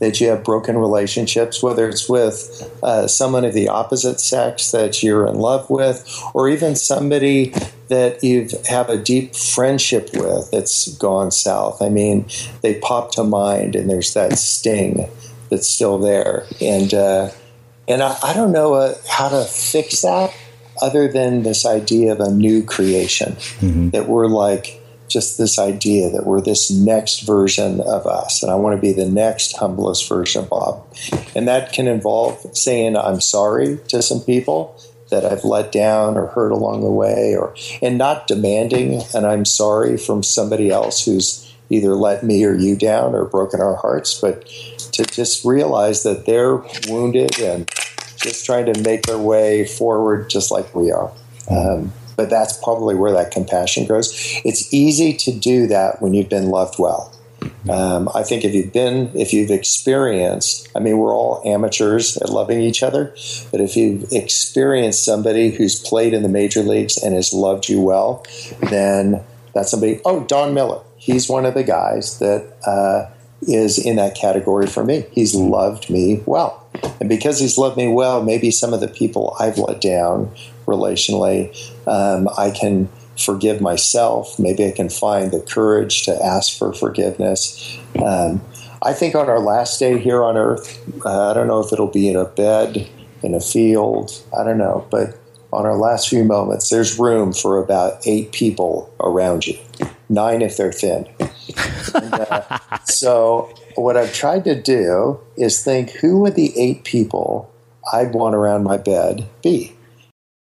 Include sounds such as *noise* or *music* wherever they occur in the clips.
that you have broken relationships, whether it's with uh, someone of the opposite sex that you're in love with, or even somebody that you have a deep friendship with that's gone south. I mean, they pop to mind, and there's that sting that's still there, and uh, and I, I, don't know uh, how to fix that other than this idea of a new creation mm-hmm. that we're like just this idea that we're this next version of us and i want to be the next humblest version of bob and that can involve saying i'm sorry to some people that I've let down or hurt along the way, or and not demanding and I'm sorry from somebody else who's either let me or you down or broken our hearts, but to just realize that they're wounded and just trying to make their way forward just like we are. Um, but that's probably where that compassion grows. It's easy to do that when you've been loved well. Um, I think if you've been, if you've experienced, I mean, we're all amateurs at loving each other, but if you've experienced somebody who's played in the major leagues and has loved you well, then that's somebody. Oh, Don Miller, he's one of the guys that uh, is in that category for me. He's loved me well, and because he's loved me well, maybe some of the people I've let down relationally, um, I can forgive myself. Maybe I can find the courage to ask for forgiveness. Um, I think on our last day here on earth, uh, I don't know if it'll be in a bed, in a field, I don't know, but on our last few moments, there's room for about eight people around you, nine if they're thin. and, uh, so, what I've tried to do is think who would the eight people I'd want around my bed be?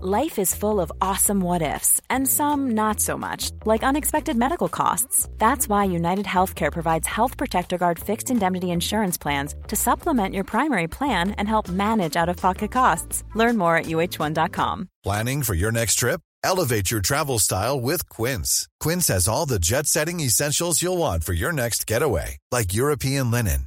Life is full of awesome what ifs, and some not so much, like unexpected medical costs. That's why United Healthcare provides Health Protector Guard fixed indemnity insurance plans to supplement your primary plan and help manage out of pocket costs. Learn more at uh1.com. Planning for your next trip? Elevate your travel style with Quince. Quince has all the jet setting essentials you'll want for your next getaway, like European linen,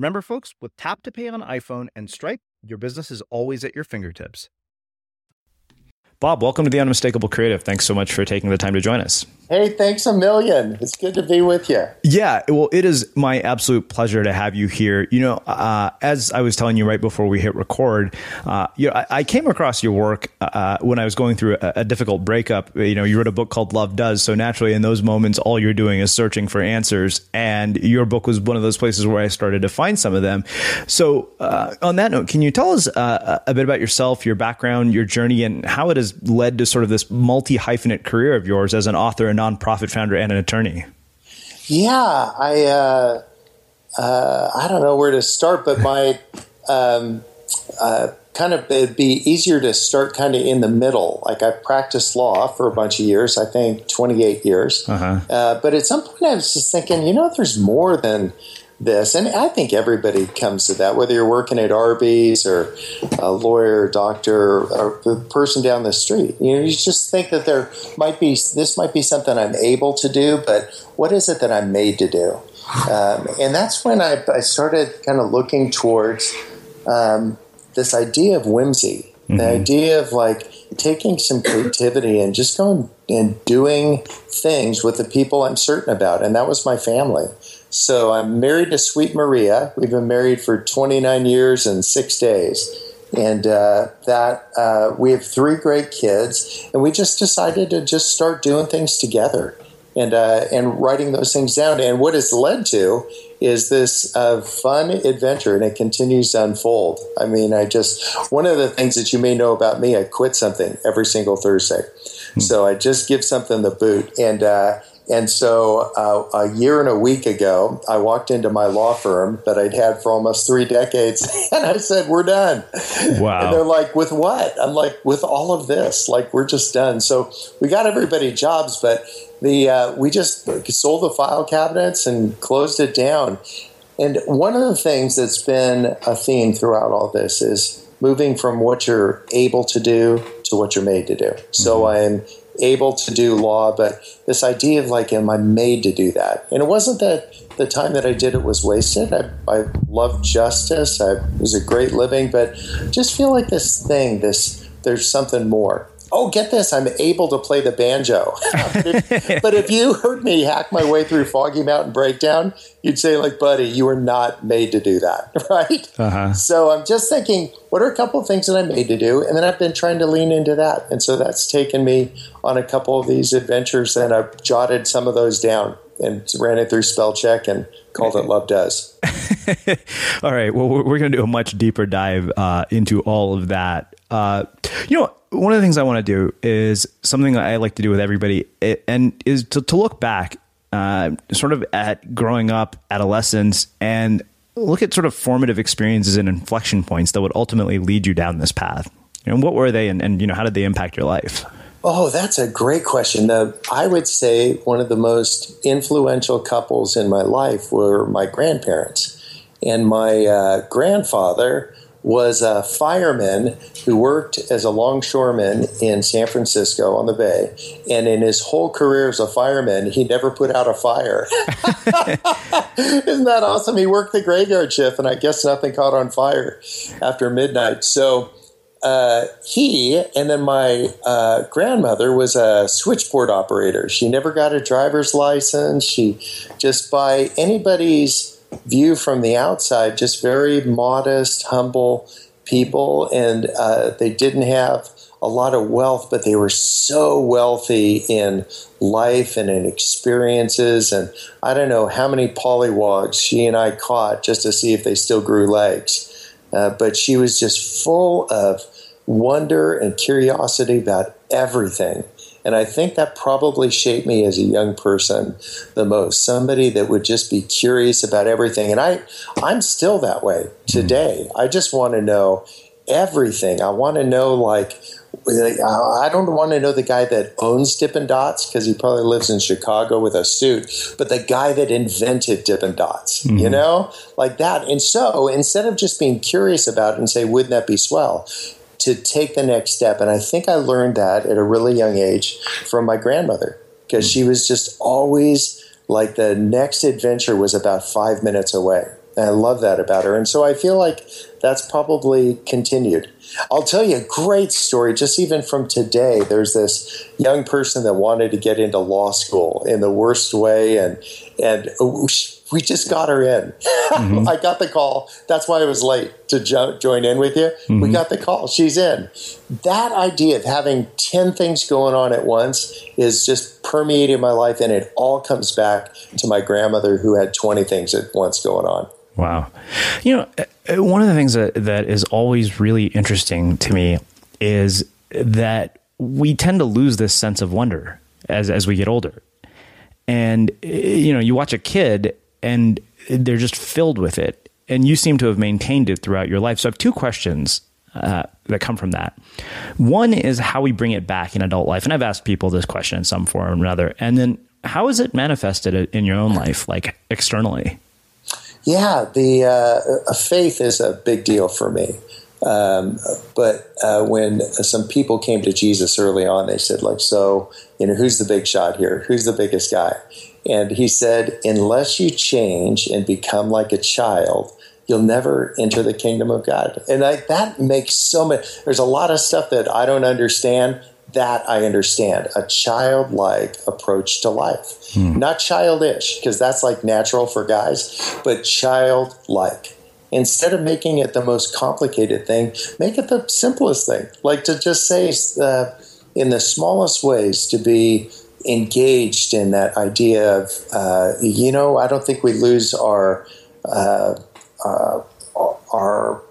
Remember, folks, with Tap to Pay on iPhone and Stripe, your business is always at your fingertips. Bob, welcome to the Unmistakable Creative. Thanks so much for taking the time to join us. Hey, thanks a million. It's good to be with you. Yeah, well, it is my absolute pleasure to have you here. You know, uh, as I was telling you right before we hit record, uh, you know, I, I, came across your work uh, when I was going through a, a, difficult breakup. You know, you wrote a book called Love Does. So naturally, in those moments, all you're doing is searching for answers. And your book was one of those places where I started to find some of them. So, uh, on that note, can you tell us uh, a bit about yourself, your background, your journey, and how it has led to sort of this multi hyphenate career of yours as an author a nonprofit founder and an attorney? Yeah, I uh, uh, I don't know where to start, but my *laughs* um, uh, kind of it'd be easier to start kind of in the middle. Like I've practiced law for a bunch of years, I think twenty eight years. Uh-huh. Uh, but at some point, I was just thinking, you know, there's more than this. And I think everybody comes to that, whether you're working at Arby's or a lawyer, doctor, or the person down the street. You know, you just think that there might be, this might be something I'm able to do, but what is it that I'm made to do? Um, and that's when I, I, started kind of looking towards um, this idea of whimsy, mm-hmm. the idea of like taking some creativity and just going and doing things with the people I'm certain about. And that was my family. So I'm married to Sweet Maria. We've been married for 29 years and six days. And uh, that uh, we have three great kids, and we just decided to just start doing things together and uh, and writing those things down. And what it's led to is this uh, fun adventure, and it continues to unfold. I mean, I just one of the things that you may know about me, I quit something every single Thursday, hmm. so I just give something the boot, and uh, and so uh, a year and a week ago, I walked into my law firm that I'd had for almost three decades, *laughs* and I said, "We're done." Wow! And they're like, "With what?" I'm like, "With all of this. Like, we're just done." So we got everybody jobs, but the uh, we just sold the file cabinets and closed it down. And one of the things that's been a theme throughout all this is moving from what you're able to do to what you're made to do. So mm-hmm. I'm able to do law, but this idea of like, am I made to do that? And it wasn't that the time that I did it was wasted. I, I justice. I, it was a great living, but just feel like this thing, this there's something more oh, get this, I'm able to play the banjo. *laughs* but, if, you heard me hack my way through Foggy Mountain Breakdown, you'd say, like, buddy, you were not made to do that, *laughs* right? Uh-huh. So I'm just thinking, what are a couple of things that I'm made to do? And then I've been trying to lean into that. And so that's taken me on a couple of these adventures, and I've jotted some of those down and ran it through spell check and called it Love Does. *laughs* all right. Well, we're going to do a much deeper dive uh, into all of that. Uh, you know, one of the things I want to do is something I like to do with everybody, and is to, to look back uh, sort of at growing up, adolescence, and look at sort of formative experiences and inflection points that would ultimately lead you down this path. And what were they, and, and you know, how did they impact your life? Oh, that's a great question. I would say one of the most influential couples in my life were my grandparents. And my uh, grandfather was a fireman who worked as a longshoreman in San Francisco on the bay. And in his whole career as a fireman, he never put out a fire. *laughs* Isn't that awesome? He worked the graveyard shift, and I guess nothing caught on fire after midnight. So, uh, he and then my uh, grandmother was a switchboard operator. She never got a driver's license. She just by anybody's view from the outside, just very modest, humble people, and uh, they didn't have a lot of wealth, but they were so wealthy in life and in experiences. And I don't know how many pollywogs she and I caught just to see if they still grew legs. Uh, but she was just full of wonder and curiosity about everything. And I think that probably shaped me as a young person the most. Somebody that would just be curious about everything. And I, I'm still that way today. I just want to know everything. I want to know, like, I don't want to know the guy that owns Dippin' Dots because he probably lives in Chicago with a suit, but the guy that invented Dippin' Dots, mm-hmm. you know, like that. And so instead of just being curious about it and say, wouldn't that be swell? To take the next step. And I think I learned that at a really young age from my grandmother because she was just always like the next adventure was about five minutes away. And I love that about her. And so I feel like that's probably continued. I'll tell you a great story, just even from today. There's this young person that wanted to get into law school in the worst way, and and oh, we just got her in. Mm-hmm. *laughs* I got the call. That's why I was late to jo- join in with you. Mm-hmm. We got the call. She's in. That idea of having 10 things going on at once is just permeating my life, and it all comes back to my grandmother who had 20 things at once going on. Wow. You know, uh, uh, one of the things that, that is always really interesting to me is that we tend to lose this sense of wonder as, as we get older. And, uh, you know, you watch a kid and they're just filled with it. And you seem to have maintained it throughout your life. So I have two questions uh, that come from that. One is how we bring it back in adult life. And I've asked people this question in some form or another. And then how is it manifested in your own life, like externally? Yeah, the uh, faith is a big deal for me. Um, but uh, when some people came to Jesus early on, they said, like, so, you know, who's the big shot here? Who's the biggest guy? And he said, unless you change and become like a child, you'll never enter the kingdom of God. And I, that makes so much, there's a lot of stuff that I don't understand. That I understand. A childlike approach to life. Hmm. Not childish, because that's like natural for guys, but childlike. Instead of making it the most complicated thing, make it the simplest thing. Like to just say, uh, in the smallest ways, to be engaged in that idea of, uh, you know, I don't think we lose our uh, uh, our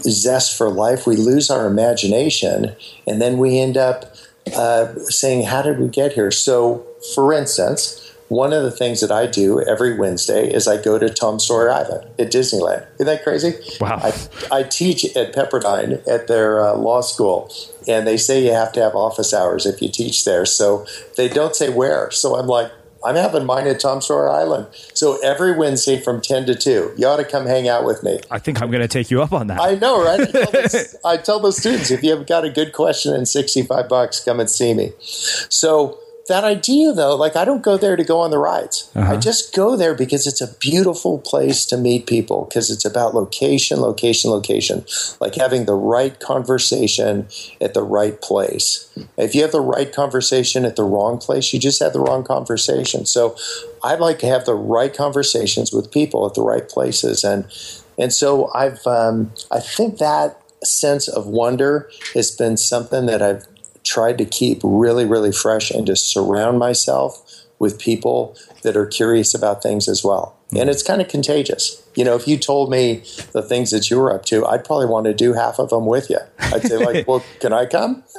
zest for life. We lose our imagination, and then we end up uh, saying, "How did we get here?" So, for instance. One of the things that I do every Wednesday is I go to Tom Sawyer Island at Disneyland. Isn't that crazy? Wow. I, I teach at Pepperdine at their uh, law school, and they say you have to have office hours if you teach there. So they don't say where. So I'm like, I'm having mine at Tom Sawyer Island. So every Wednesday from 10 to 2, you ought to come hang out with me. I think I'm going to take you up on that. I know, right? I tell, the, *laughs* I tell the students if you've got a good question and 65 bucks, come and see me. So that idea though like i don't go there to go on the rides. Uh-huh. i just go there because it's a beautiful place to meet people because it's about location location location like having the right conversation at the right place. If you have the right conversation at the wrong place you just have the wrong conversation. So i like to have the right conversations with people at the right places and and so i've um, i think that sense of wonder has been something that i've tried to keep really, really fresh and to surround myself with people that are curious about things as well. And it's kind of contagious. You know, if you told me the things that you were up to, I'd probably want to do half of them with you. I'd say, like, *laughs* well, can I come? *laughs*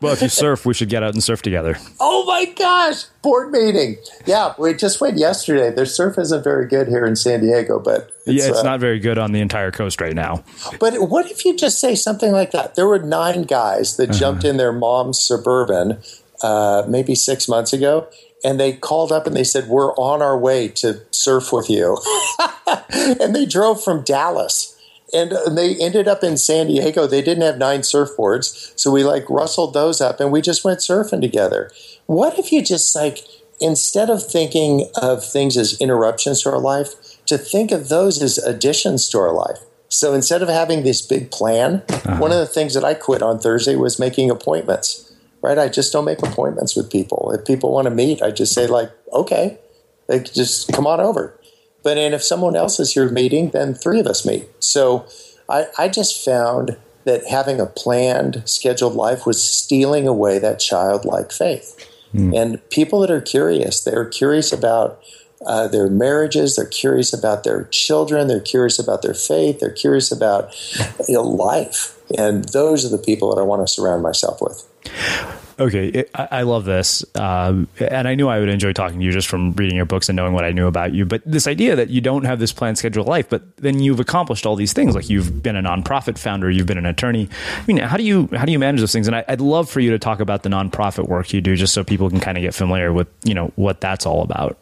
well, if you surf, we should get out and surf together. Oh my gosh, board meeting. Yeah, we just went yesterday. Their surf isn't very good here in San Diego, but it's, yeah, it's uh, not very good on the entire coast right now. But what if you just say something like that? There were nine guys that uh-huh. jumped in their mom's suburban uh, maybe six months ago, and they called up and they said, We're on our way to surf with you. *laughs* and they drove from Dallas. And they ended up in San Diego. They didn't have nine surfboards. So we like rustled those up and we just went surfing together. What if you just like, instead of thinking of things as interruptions to our life, to think of those as additions to our life? So instead of having this big plan, uh-huh. one of the things that I quit on Thursday was making appointments right? I just don't make appointments with people. If people want to meet, I just say like, okay, they just come on over. But and if someone else is here meeting, then three of us meet. So I, I just found that having a planned, scheduled life was stealing away that childlike faith. Mm. And people that are curious, they're curious about uh, their marriages, they're curious about their children, they're curious about their faith, they're curious about you know, life. And those are the people that I want to surround myself with. Okay, it, I, love this, um, and I knew I would enjoy talking to you just from reading your books and knowing what I knew about you. But this idea that you don't have this planned scheduled life, but then you've accomplished all these things, like you've been a nonprofit founder, you've been an attorney. I mean, how do you how do you manage those things? And I, would love for you to talk about the nonprofit work you do, just so people can kind of get familiar with you know what that's all about.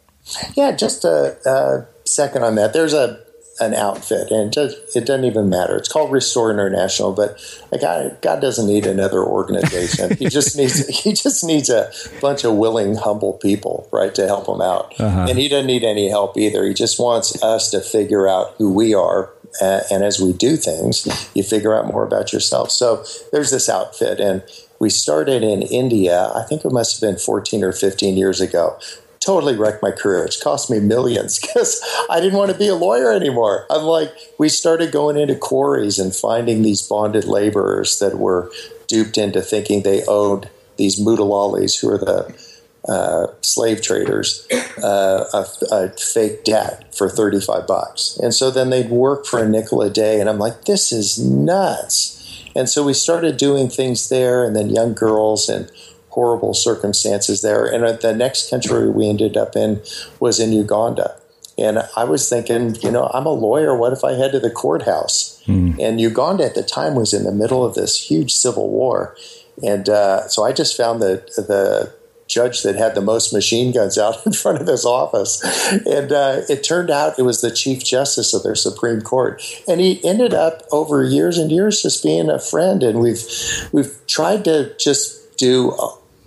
Yeah, just a, a second on that. There's a an outfit, and it, does, it doesn't even matter. It's called Restore International, but God, God doesn't need another organization. he just *laughs* needs he just needs a bunch of willing, humble people, right, to help him out. Uh-huh. And he doesn't need any help either. He just wants us to figure out who we are. Uh, and as we do things, you figure out more about yourself. So there's this outfit, and we started in India. I think it must have been 14 or 15 years ago totally wrecked my career. It's cost me millions *laughs* because I didn't want to be a lawyer anymore. I'm like, we started going into quarries and finding these bonded laborers that were duped into thinking they owed these mutalalis, who are the uh, slave traders, uh, a, a, fake debt for 35 bucks. And so then they'd work for a nickel a day. And I'm like, this is nuts. And so we started doing things there, and then young girls and horrible circumstances there. And the next country we ended up in was in Uganda. And I was thinking, you know, I'm a lawyer. What if I head to the courthouse? Mm. And Uganda at the time was in the middle of this huge civil war. And uh, so I just found the, the judge that had the most machine guns out *laughs* in front of his office. And uh, it turned out it was the Chief Justice of their Supreme Court. And he ended up over years and years just being a friend. And we've, we've tried to just do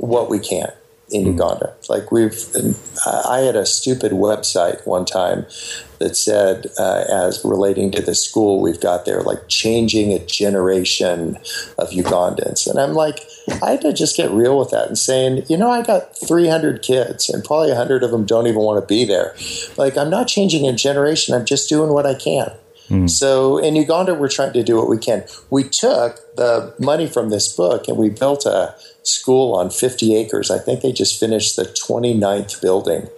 what we can in mm Uganda. Like we've, I had a stupid website one time that said, uh, as relating to the school we've got there, like changing a generation of Ugandans. And I'm like, I had to just get real with that and saying, you know, I got 300 kids and probably 100 of them don't even want to be there. Like, I'm not changing a generation, I'm just doing what I can. Mm. So in Uganda, we're trying to do what we can. We took the money from this book and we built a school on 50 acres. I think they just finished the 29th building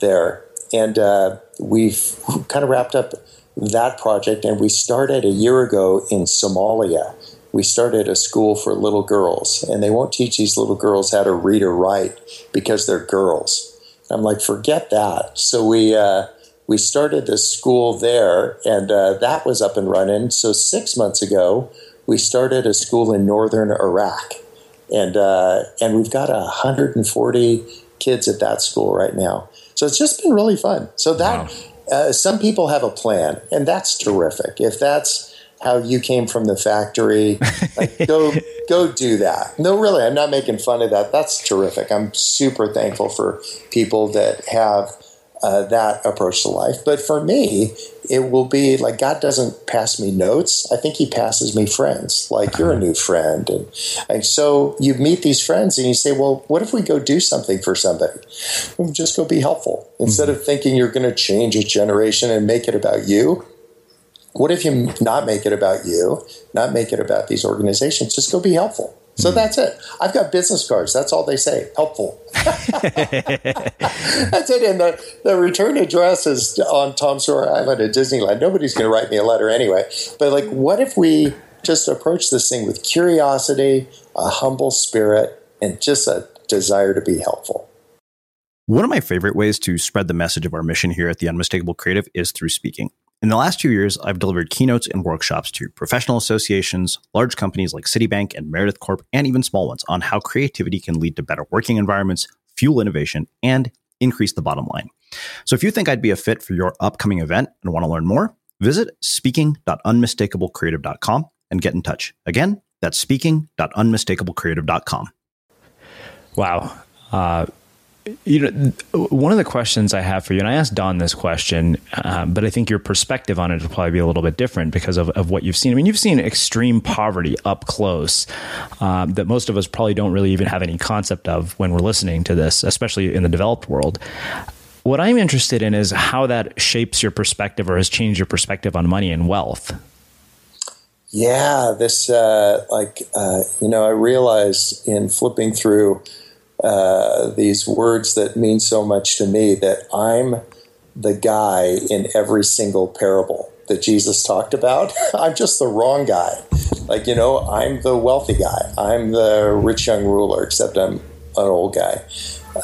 there. And uh, we've *laughs* kind of wrapped up that project. And we started a year ago in Somalia. We started a school for little girls, and they won't teach these little girls how to read or write because they're girls. I'm like, forget that. So we uh, we started this school there, and uh, that was up and running. So six months ago, we started a school in northern Iraq, and uh, and we've got 140 kids at that school right now. So it's just been really fun. So that wow. uh, some people have a plan, and that's terrific. If that's how you came from the factory, like, *laughs* go go do that. No, really, I'm not making fun of that. That's terrific. I'm super thankful for people that have uh, that approach to life. But for me, it will be like God doesn't pass me notes. I think He passes me friends. Like you're a new friend, and and so you meet these friends, and you say, "Well, what if we go do something for somebody? We'll just go be helpful instead mm-hmm. of thinking you're going to change a generation and make it about you." What if you not make it about you, not make it about these organizations? Just go be helpful. So mm. that's it. I've got business cards. That's all they say. Helpful. *laughs* that's it. And the, the return address is on Tom Sawyer Island at Disneyland. Nobody's going to write me a letter anyway. But like, what if we just approach this thing with curiosity, a humble spirit, and just a desire to be helpful? One of my favorite ways to spread the message of our mission here at the Unmistakable Creative is through speaking. In the last two years, I've delivered keynotes and workshops to professional associations, large companies like Citibank and Meredith Corp, and even small ones on how creativity can lead to better working environments, fuel innovation, and increase the bottom line. So if you think I'd be a fit for your upcoming event and want to learn more, visit speaking.unmistakablecreative.com and get in touch. Again, that's speaking.unmistakablecreative.com. Wow. Uh, you know, one of the questions I have for you, and I asked Don this question, uh, but I think your perspective on it will probably be a little bit different because of, of what you've seen. I mean, you've seen extreme poverty up close uh, that most of us probably don't really even have any concept of when we're listening to this, especially in the developed world. What I'm interested in is how that shapes your perspective or has changed your perspective on money and wealth. Yeah, this, uh, like, uh, you know, I realized in flipping through uh, these words that mean so much to me that I'm the guy in every single parable that Jesus talked about. *laughs* I'm just the wrong guy. Like, you know, I'm the wealthy guy. I'm the rich young ruler, except I'm an old guy.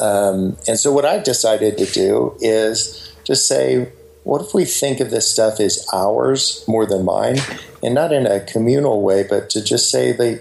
Um, and so, what I decided to do is just say, what if we think of this stuff as ours more than mine? And not in a communal way, but to just say they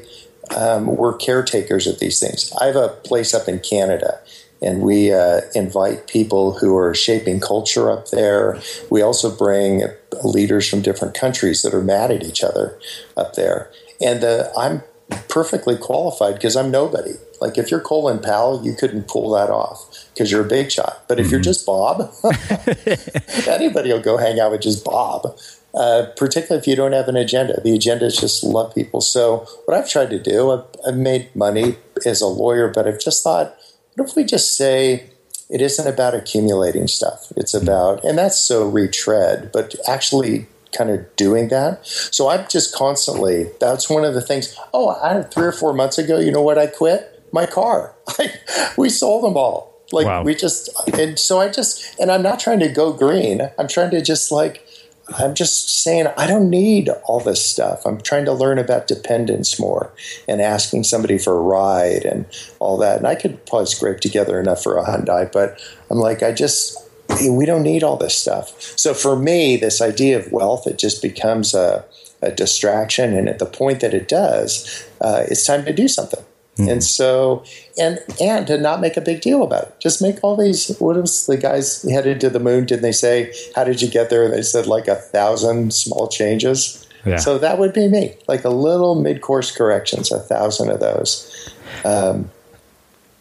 um, we're caretakers of these things. I have a place up in Canada, and we uh, invite people who are shaping culture up there. We also bring leaders from different countries that are mad at each other up there. And uh, I'm perfectly qualified because I'm nobody. Like if you're Colin Powell, you couldn't pull that off because you're a big shot. But if mm-hmm. you're just Bob, *laughs* *laughs* anybody will go hang out with just Bob uh, particularly if you don't have an agenda. The agenda is just love people. So, what I've tried to do, I've, I've made money as a lawyer, but I've just thought, what if we just say it isn't about accumulating stuff? It's hmm. about, and that's so retread, but actually kind of doing that. So I'm just constantly, that's one of the things. Oh, I three or four months ago, you know what I quit? My car. *laughs* we sold them all. Like wow. we just, and so I just, and I'm not trying to go green. I'm trying to just like, I'm just saying I don't need all this stuff. I'm trying to learn about dependence more and asking somebody for a ride and all that. And I could probably scrape together enough for a Hyundai, but I'm like, I just we don't need all this stuff. So for me, this idea of wealth it just becomes a, a distraction, and at the point that it does, uh, it's time to do something. Mm-hmm. And so, and and to not make a big deal about it, just make all these. What was the guys headed to the moon? Didn't they say, "How did you get there?" they said like a thousand small changes. Yeah. So that would be me, like a little mid-course corrections, a thousand of those. Um,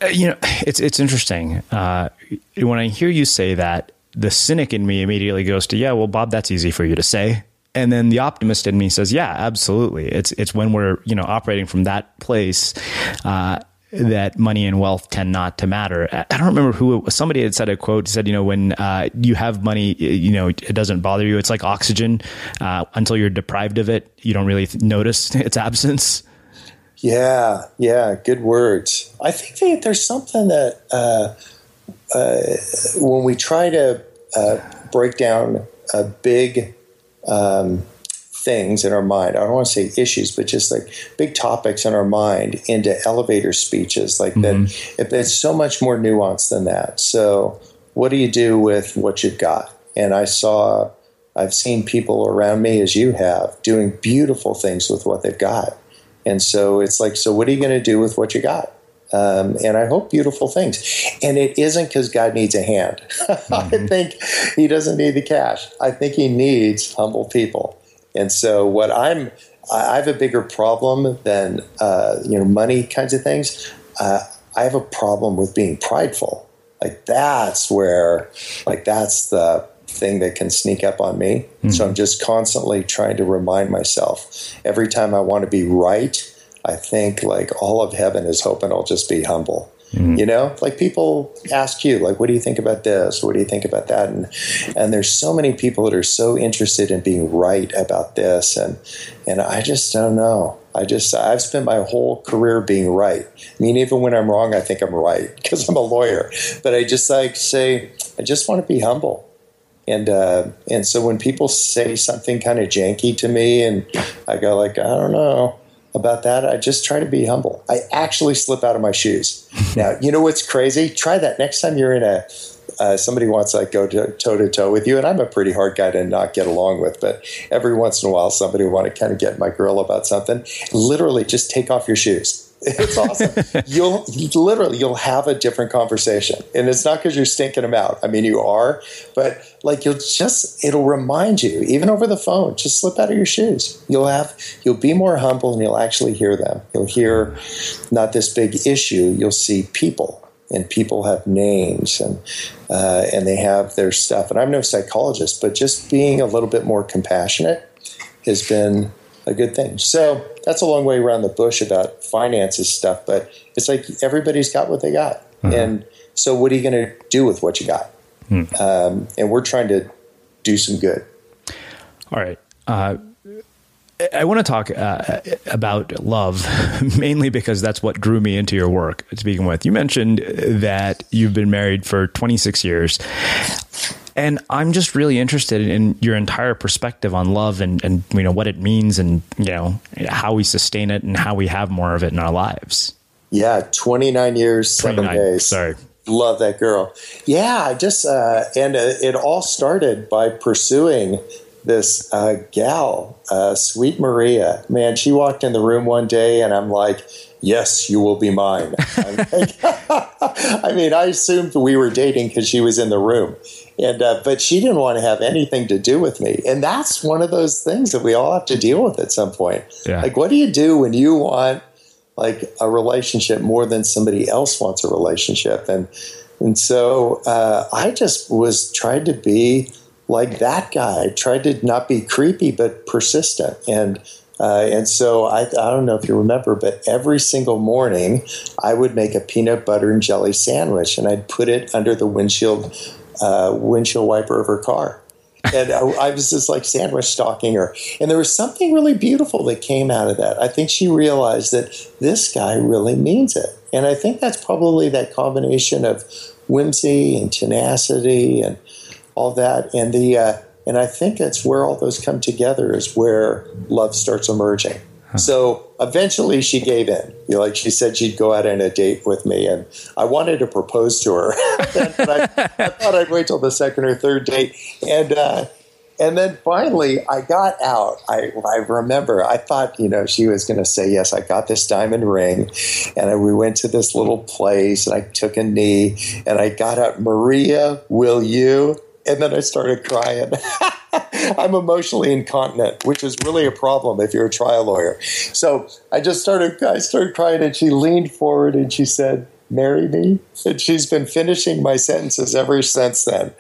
uh, you know, it's it's interesting uh, when I hear you say that. The cynic in me immediately goes to, "Yeah, well, Bob, that's easy for you to say." And then the optimist in me says, "Yeah, absolutely. It's it's when we're you know operating from that place." Uh, that money and wealth tend not to matter. I don't remember who. Somebody had said a quote said, you know, when uh, you have money, you know, it doesn't bother you. It's like oxygen. Uh, until you're deprived of it, you don't really notice *laughs* its absence. Yeah, yeah, good words. I think there's something that uh, uh when we try to uh, break down a big um, things in our mind. I don't want to say issues, but just like big topics in our mind into elevator speeches like mm-hmm. that. It's so much more nuanced than that. So, what do you do with what you've got? And I saw, I've seen people around me, as you have, doing beautiful things with what they've got. And so it's like, so what are you going to do with what you got? Um, and I hope beautiful things. And it isn't because God needs a hand. *laughs* Mm-hmm. I think He doesn't need the cash. I think He needs humble people. And so, what I'm, I have a bigger problem than uh, you know money kinds of things. Uh, I have a problem with being prideful. Like that's where, like that's the thing that can sneak up on me. Mm-hmm. So I'm just constantly trying to remind myself every time I want to be right I think like all of heaven is hoping I'll just be humble. Mm-hmm. You know, like people ask you, like, what do you think about this? What do you think about that? And and there's so many people that are so interested in being right about this, and and I just don't know. I just I've spent my whole career being right. I mean, even when I'm wrong, I think I'm right *laughs* because I'm a lawyer. But I just like say I just want to be humble. And uh, and so when people say something kind of janky to me, and I go like, I don't know about that, I just try to be humble. I actually slip out of my shoes. *laughs* now, you know what's crazy? Try that next time you're in a uh, somebody wants to like, go toe to toe with you, and I'm a pretty hard guy to not get along with. But every once in a while, somebody want to kind of get my grill about something. Literally, just take off your shoes. It's awesome. *laughs* you'll literally you'll have a different conversation, and it's not because you're stinking them out. I mean, you are, but like you'll just it'll remind you, even over the phone. Just slip out of your shoes. You'll have you'll be more humble, and you'll actually hear them. You'll hear not this big issue. You'll see people and people have names and uh, and they have their stuff. And I'm no psychologist, but just being a little bit more compassionate has been a good thing. So that's a long way around the bush about finances stuff, but it's like everybody's got what they got, uh-huh. and so what are you going to do with what you got? Hmm. Um, and we're trying to do some good. All right. Uh, I want to talk uh, about love, *laughs* mainly because that's what drew me into your work to begin with. You mentioned that you've been married for 26 years. And I'm just really interested in your entire perspective on love and, and you know what it means and you know how we sustain it and how we have more of it in our lives. Yeah, 29 years, 7 days. Sorry. Love that girl. Yeah, I just uh, and uh, it all started by pursuing this uh, gal, uh, Sweet Maria. Man, she walked in the room one day, and I'm like, "Yes, you will be mine." Like, *laughs* I mean, I assumed we were dating because she was in the room, and uh, but she didn't want to have anything to do with me, and that's one of those things that we all have to deal with at some point. Yeah. Like, what do you do when you want like a relationship more than somebody else wants a relationship, and and so uh, I just was trying to be like that guy. Tried to not be creepy, but persistent. And uh, and so I, I don't know if you remember, but every single morning I would make a peanut butter and jelly sandwich, and I'd put it under the windshield uh, windshield wiper of her car. and I, I, was just like sandwich stalking her. And there was something really beautiful that came out of that. I think she realized that this guy really means it. And I think that's probably that combination of whimsy and tenacity and all that, and the uh, and I think it's where all those come together is where love starts emerging. So eventually she gave in. You know, like she said she'd go out on a date with me, and I wanted to propose to her. *laughs* but I, I, thought I'd wait till the second or third date, and uh, and then finally I got out. I, I remember I thought you know she was going to say yes. I got this diamond ring, and I, we went to this little place, and I took a knee, and I got out. Maria, will you? and then I started crying. *laughs* *laughs* I'm emotionally incontinent, which is really a problem if you're a trial lawyer. So I just started, I started crying, and she leaned forward and she said, "Marry me." And she's been finishing my sentences ever since then.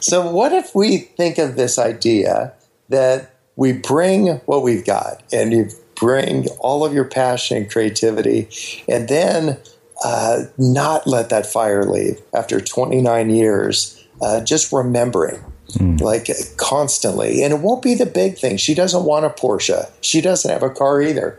So what if we think of this idea that we bring what we've got, and you bring all of your passion and creativity, and then uh, not let that fire leave after 29 years uh, just remembering. Mm. Like constantly. And it won't be the big thing. She doesn't want a Porsche. She doesn't have a car either.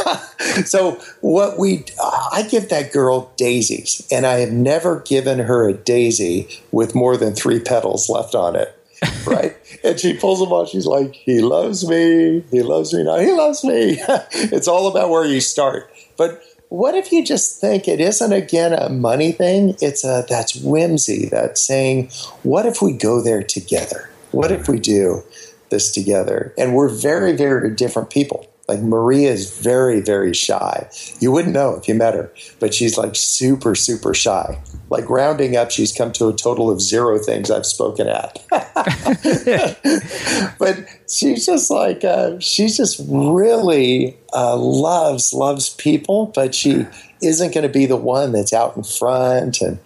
*laughs* so, what we, I give that girl daisies, and I have never given her a daisy with more than three petals left on it. *laughs* right? and she pulls them off. She's like, he loves me. He loves me now. He loves me. *laughs* it's all about where you start. But what if you just think it isn't again a money thing? It's a that's whimsy. That's saying, what if we go there together? What if we do this together? And we're very, very different people. Like Maria is very, very shy. You wouldn't know if you met her, but she's like super, super shy. Like rounding up, she's come to a total of zero things I've spoken at. *laughs* *laughs* but she's just like, uh, she's just really uh, loves, loves people, but she isn't going to be the one that's out in front and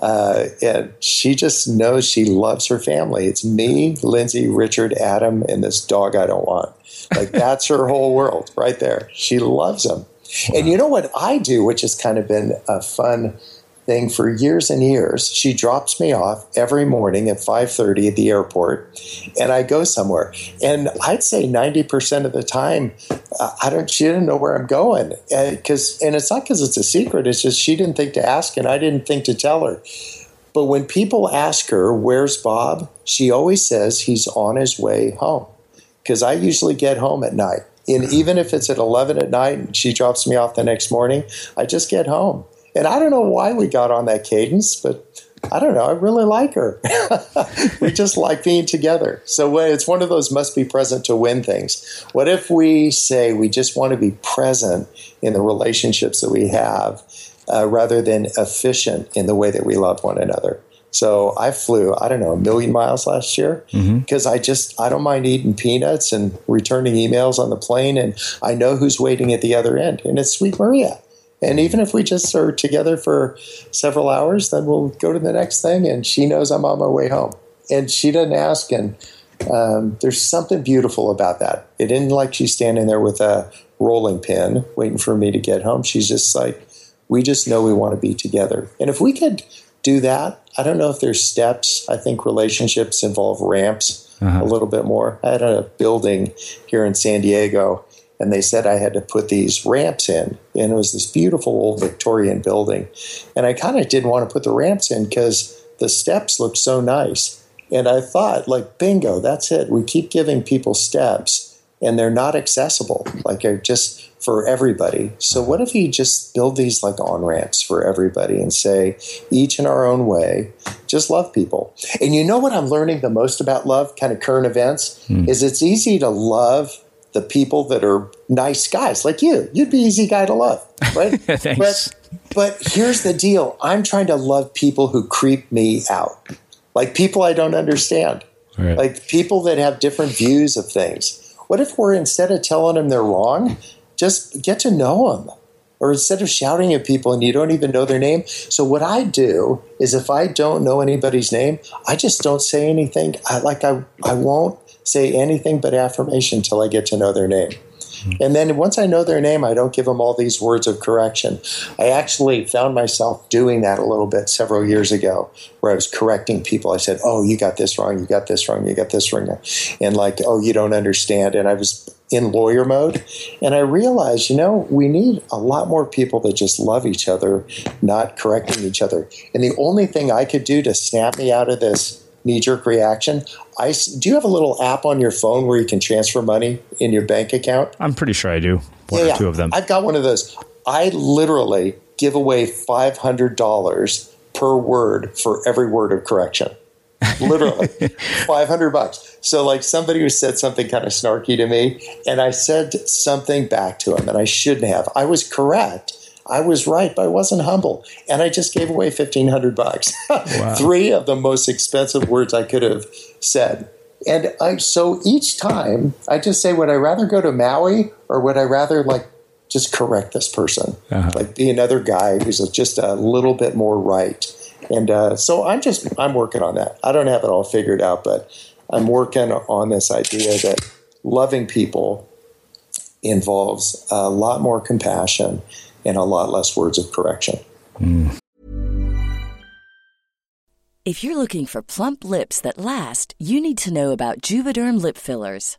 uh, and she just knows she loves her family. It's me, Lindsay, Richard, Adam, and this dog I don't want. Like that's her whole world right there. She loves them. Wow. And you know what I do, which has kind of been a fun thing for years and years. She drops me off every morning at 5:30 at the airport, and I go somewhere. And I'd say 90% of the time, uh, I don't. She didn't know where I'm going uh, and it's not because it's a secret. It's just she didn't think to ask, and I didn't think to tell her. But when people ask her, "Where's Bob?" she always says he's on his way home because I usually get home at night. And even if it's at 11 at night and she drops me off the next morning, I just get home. And I don't know why we got on that cadence, but I don't know. I really like her. *laughs* we just like being together. So it's one of those must be present to win things. What if we say we just want to be present in the relationships that we have uh, rather than efficient in the way that we love one another? So I flew, I don't know, a million miles last year because mm-hmm. I just, I don't mind eating peanuts and returning emails on the plane. And I know who's waiting at the other end. And it's Sweet Maria. And even if we just are together for several hours, then we'll go to the next thing. And she knows I'm on my way home. And she doesn't ask. And um, there's something beautiful about that. It isn't like she's standing there with a rolling pin waiting for me to get home. She's just like, we just know we want to be together. And if we could do that, I don't know if there's steps. I think relationships involve ramps uh-huh. a little bit more. I had a building here in San Diego and they said I had to put these ramps in. And it was this beautiful old Victorian building. And I kind of didn't want to put the ramps in because the steps looked so nice. And I thought, like, bingo, that's it. We keep giving people steps and they're not accessible. Like, they're just for everybody. So, what if you just build these like on ramps for everybody and say, each in our own way, just love people? And you know what I'm learning the most about love, kind of current events, mm. is it's easy to love the people that are nice guys like you. You'd be easy guy to love, right? *laughs* Thanks. But, but here's the deal I'm trying to love people who creep me out, like people I don't understand, right. like people that have different views of things. What if we're instead of telling them they're wrong, just get to know them? Or instead of shouting at people and you don't even know their name. So, what I do is if I don't know anybody's name, I just don't say anything. I, like, I, I won't say anything but affirmation until I get to know their name. And then once I know their name, I don't give them all these words of correction. I actually found myself doing that a little bit several years ago, where I was correcting people. I said, Oh, you got this wrong, you got this wrong, you got this wrong. And like, Oh, you don't understand. And I was in lawyer mode. And I realized, you know, we need a lot more people that just love each other, not correcting each other. And the only thing I could do to snap me out of this knee jerk reaction. I, do you have a little app on your phone where you can transfer money in your bank account? I'm pretty sure I do. One yeah, or two of them. I've got one of those. I literally give away $500 per word for every word of correction. Literally *laughs* 500 bucks. So, like somebody who said something kind of snarky to me, and I said something back to him, and I shouldn't have. I was correct I was right, but I wasn't humble. And I just gave away 1500 bucks. *laughs* Wow. Three of the most expensive words I could have said. And I, so each time I just say, would I rather go to Maui or would I rather like just correct this person? Uh-huh. Like be another guy who's just a little bit more right. And uh, so I'm just, I'm working on that. I don't have it all figured out, but I'm working on this idea that loving people involves a lot more compassion and a lot less words of correction. Mm. If you're looking for plump lips that last, you need to know about Juvederm lip fillers.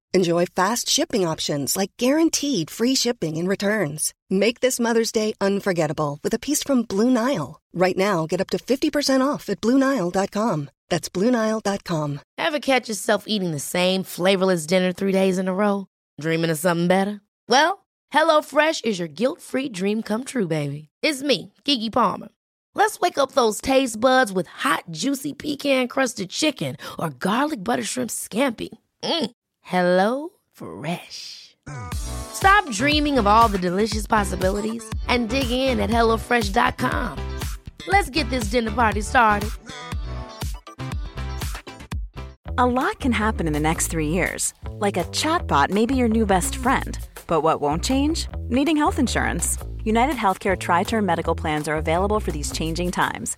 Enjoy fast shipping options like guaranteed free shipping and returns. Make this Mother's Day unforgettable with a piece from Blue Nile. Right now, get up to 50% off at BlueNile.com. That's BlueNile.com. Ever catch yourself eating the same flavorless dinner three days in a row? Dreaming of something better? Well, HelloFresh is your guilt free dream come true, baby. It's me, Keke Palmer. Let's wake up those taste buds with hot, juicy pecan crusted chicken or garlic butter shrimp scampi. Mm. Hello Fresh. Stop dreaming of all the delicious possibilities and dig in at HelloFresh.com. Let's get this dinner party started. A lot can happen in the next three years. Like a chatbot may be your new best friend. But what won't change? Needing health insurance. United Healthcare Tri Term Medical Plans are available for these changing times.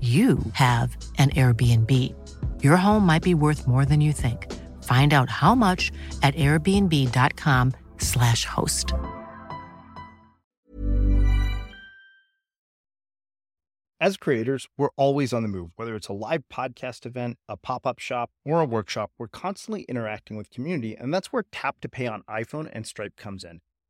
you have an Airbnb. Your home might be worth more than you think. Find out how much at airbnb.com/slash host. As creators, we're always on the move. Whether it's a live podcast event, a pop up shop, or a workshop, we're constantly interacting with community, and that's where Tap to Pay on iPhone and Stripe comes in.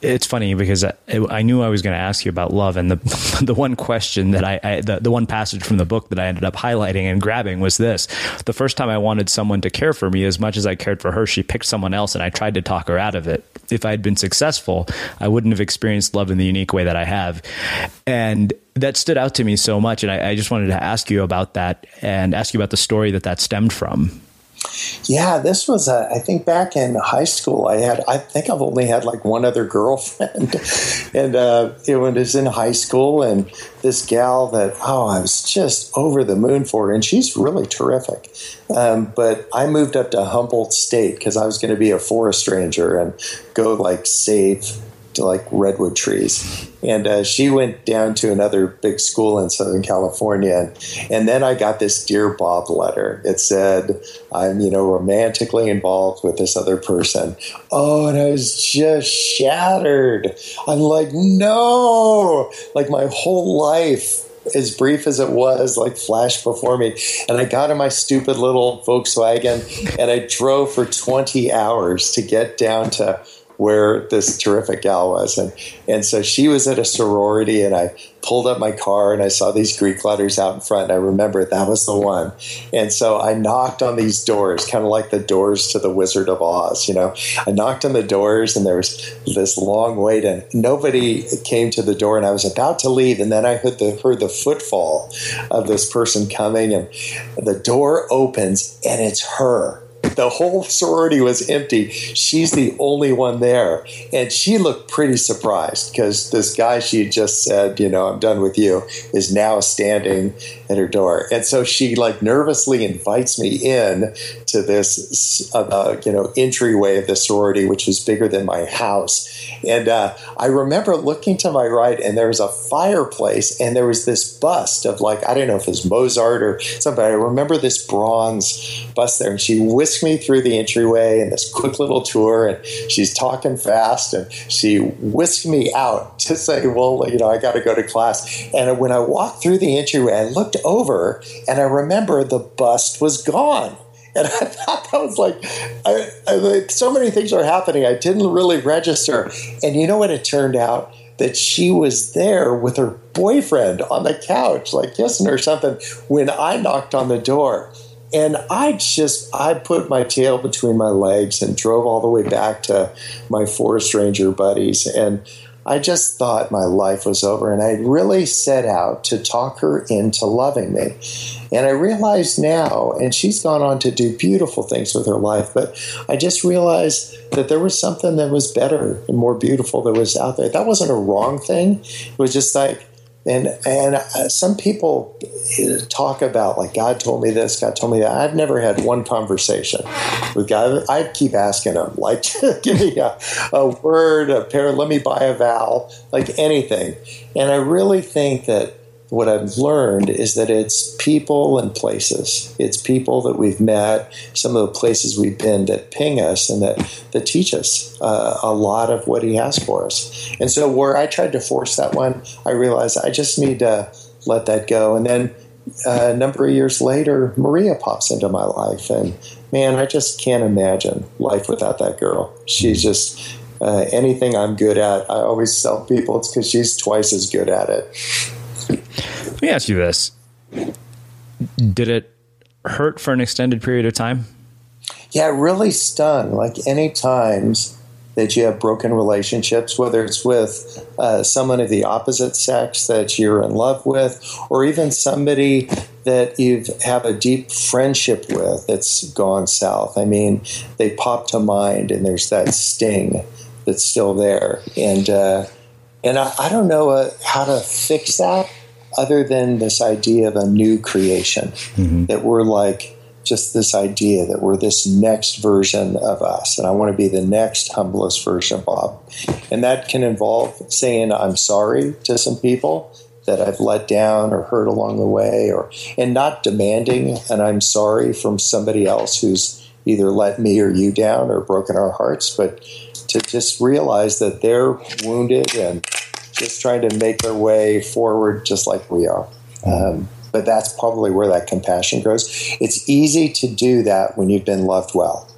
it's funny because I, I, knew I was going to ask you about love, and the *laughs* the one question that I, I, the, the one passage from the book that I ended up highlighting and grabbing was this: the first time I wanted someone to care for me as much as I cared for her, she picked someone else, and I tried to talk her out of it. If I had been successful, I wouldn't have experienced love in the unique way that I have, and that stood out to me so much. And I, I just wanted to ask you about that and ask you about the story that that stemmed from. Yeah, this was, a, I think back in high school, I had, I think I've only had like one other girlfriend. *laughs* and uh, it was in high school, and this gal that, oh, I was just over the moon for, and she's really terrific. Um, but I moved up to Humboldt State because I was going to be a forest ranger and go like save like redwood trees. And uh, she went down to another big school in Southern California. And, and then I got this Dear Bob letter. It said, I'm, you know, romantically involved with this other person. Oh, and I was just shattered. I'm like, no, like my whole life as brief as it was, like flashed before me. And I got in my stupid little Volkswagen and I drove for 20 hours to get down to where this terrific gal was. And, and so she was at a sorority, and I pulled up my car and I saw these Greek letters out in front. And I remember that was the one. And so I knocked on these doors, kind of like the doors to the Wizard of Oz. You know, I knocked on the doors, and there was this long wait, and nobody came to the door. And I was about to leave, and then I heard the heard the footfall of this person coming, and the door opens, and it's her the whole sorority was empty. She's the only one there. And she looked pretty surprised because this guy she had just said, you know, I'm done with you, is now standing at her door. And so she like nervously invites me in to this, uh, you know, entryway of the sorority, which was bigger than my house. And uh, I remember looking to my right, and there was a fireplace, and there was this bust of like I don't know if it was Mozart or something. I remember this bronze bust there, and she whisked me through the entryway in this quick little tour, and she's talking fast, and she whisked me out *laughs* to say, "Well, you know, I got to go to class." And when I walked through the entryway, I looked over, and I remember the bust was gone. And I thought that was like, I, I, so many things are happening. I didn't really register. And you know what it turned out? That she was there with her boyfriend on the couch, like kissing or something, when I knocked on the door. And I just, I put my tail between my legs and drove all the way back to my forest ranger buddies. And I just thought my life was over. And I really set out to talk her into loving me. And I realize now, and she's gone on to do beautiful things with her life, but I just realized that there was something that was better and more beautiful that was out there. That wasn't a wrong thing. It was just like, and and uh, some people talk about like God told me this, God told me that. I've never had one conversation with God. I keep asking him like, *laughs* give me a, a word, a pair, let me buy a vowel, like anything. And I really think that what I've learned is that it's people and places. It's people that we've met, some of the places we've been that ping us and that, that teach us uh, a lot of what he has for us. And so, where I tried to force that one, I realized I just need to let that go. And then uh, a number of years later, Maria pops into my life. And man, I just can't imagine life without that girl. She's just. Uh, anything I'm good at, I always tell people it's because she's twice as good at it. Let me ask you this. Did it hurt for an extended period of time? Yeah, really stung. Like any times that you have broken relationships, whether it's with uh, someone of the opposite sex that you're in love with, or even somebody that you have a deep friendship with that's gone south. I mean, they pop to mind, and there's that sting that's still there. And uh, and I, I, don't know uh, how to fix that other than this idea of a new creation, mm-hmm. that we're like just this idea that we're this next version of us. And I want to be the next humblest version of Bob. And that can involve saying, I'm sorry to some people that I've let down or hurt along the way, or and not demanding and I'm sorry from somebody else who's either let me or you down or broken our hearts, but to just realize that they're wounded and just trying to make their way forward just like we are. Um, but that's probably where that compassion grows. It's easy to do that when you've been loved well.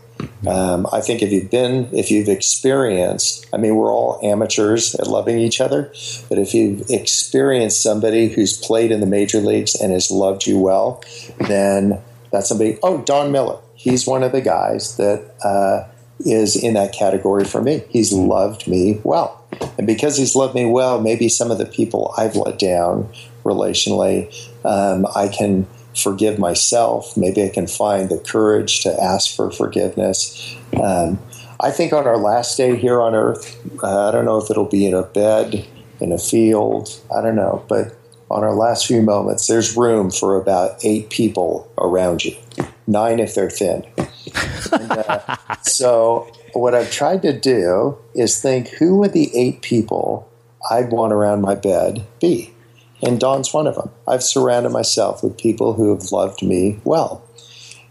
Um, I think if you've been, if you've experienced, I mean, we're all amateurs at loving each other, but if you've experienced somebody who's played in the major leagues and has loved you well, then that's somebody. Oh, Don Miller, he's one of the guys that uh, is in that category for me. He's loved me well. And because he's loved me well, maybe some of the people I've let down relationally, um, I can forgive myself. Maybe I can find the courage to ask for forgiveness. Um, I think on our last day here on earth, uh, I don't know if it'll be in a bed, in a field, I don't know, but on our last few moments, there's room for about eight people around you, nine if they're thin. *laughs* And, uh, so what I've tried to do is think who would the eight people I'd want around my bed be? And Don's one of them. I've surrounded myself with people who have loved me well.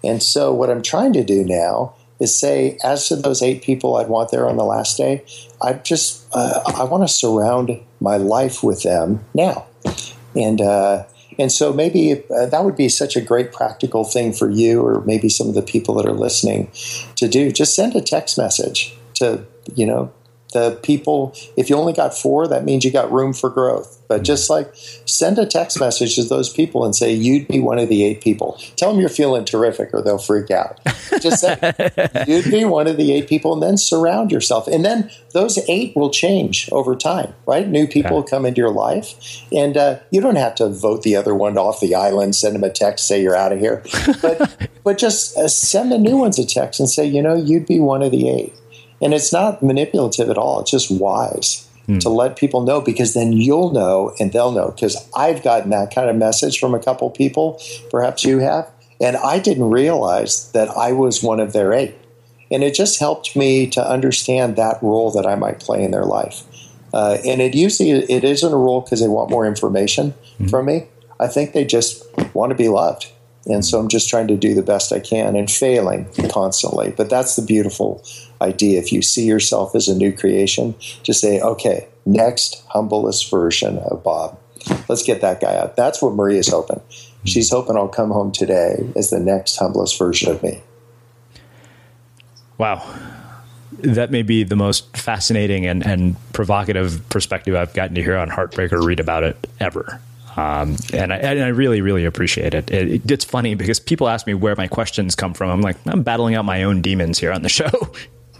And so what I'm trying to do now is say, as to those eight people I'd want there on the last day, I just uh, I want to surround my life with them now, and uh, and so maybe uh, that would be such a great practical thing for you, or maybe some of the people that are listening to do. Just send a text message to, you know, the people. If you only got four, that means you got room for growth. But just like send a text message to those people and say you'd be one of the eight people. Tell them you're feeling terrific, or they'll freak out. Just say *laughs* you'd be one of the eight people, and then surround yourself. And then those eight will change over time, right? New people okay. come into your life, and uh, you don't have to vote the other one off the island. Send them a text, say you're out of here, but *laughs* but just uh, send the new ones a text and say, you know, you'd be one of the eight. And it's not manipulative at all. It's just wise mm. to let people know because then you'll know and they'll know. Because I've gotten that kind of message from a couple people, perhaps you have, and I didn't realize that I was one of their eight. And it just helped me to understand that role that I might play in their life. Uh, and it usually it isn't a role because they want more information mm. from me. I think they just want to be loved. And so I'm just trying to do the best I can and failing constantly. But that's the beautiful idea. If you see yourself as a new creation, just say, okay, next humblest version of Bob. Let's get that guy out. That's what Maria's hoping. She's hoping I'll come home today as the next humblest version of me. Wow. That may be the most fascinating and, and provocative perspective I've gotten to hear on Heartbreaker read about it ever. Um, and, I, and, I, really, really appreciate it. It, it. It's funny because people ask me where my questions come from. I'm like, I'm battling out my own demons here on the *laughs* show.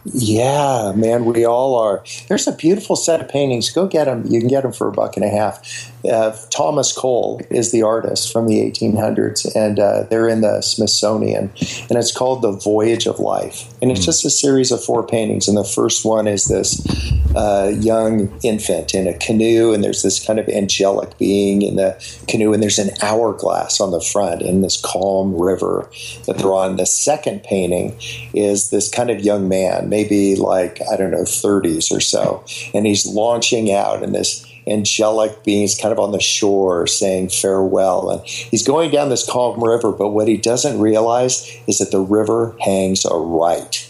Yeah, man, we all are. There's a beautiful set of paintings. Go get them. You can get them for a buck and a half. Uh, Thomas Cole is the artist from the 1800s, and uh, they're in the Smithsonian, and it's called The Voyage of Life. And it's mm. just a series of four paintings. And the first one is this uh, young infant in a canoe, and there's this kind of angelic being in the canoe, and there's an hourglass on the front in this calm river that they're on. The second painting is this kind of young man, maybe like, I don't know, 30s or so, and he's launching out in this angelic beings kind of on the shore saying farewell. And he's going down this calm river, but what he doesn't realize is that the river hangs a right.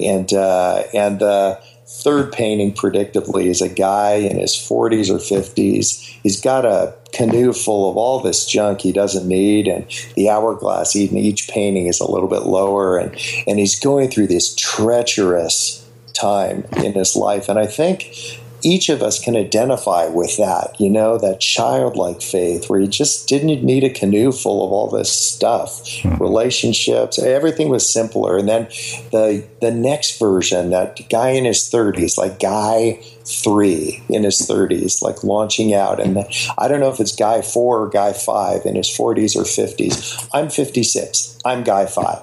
And, uh, and the third painting, predictably, is a guy in his 40s or 50s. He's got a canoe full of all this junk he doesn't need, and the hourglass, even each painting is a little bit lower. And, and he's going through this treacherous time in his life. And I think each of us can identify with that, you know, that childlike faith where you just didn't need a canoe full of all this stuff, hmm. relationships, everything was simpler. And then the the next version, that guy in his 30s, like guy three in his 30s, like launching out. And I don't know if it's guy four or guy five in his 40s or 50s. I'm 56. I'm guy five.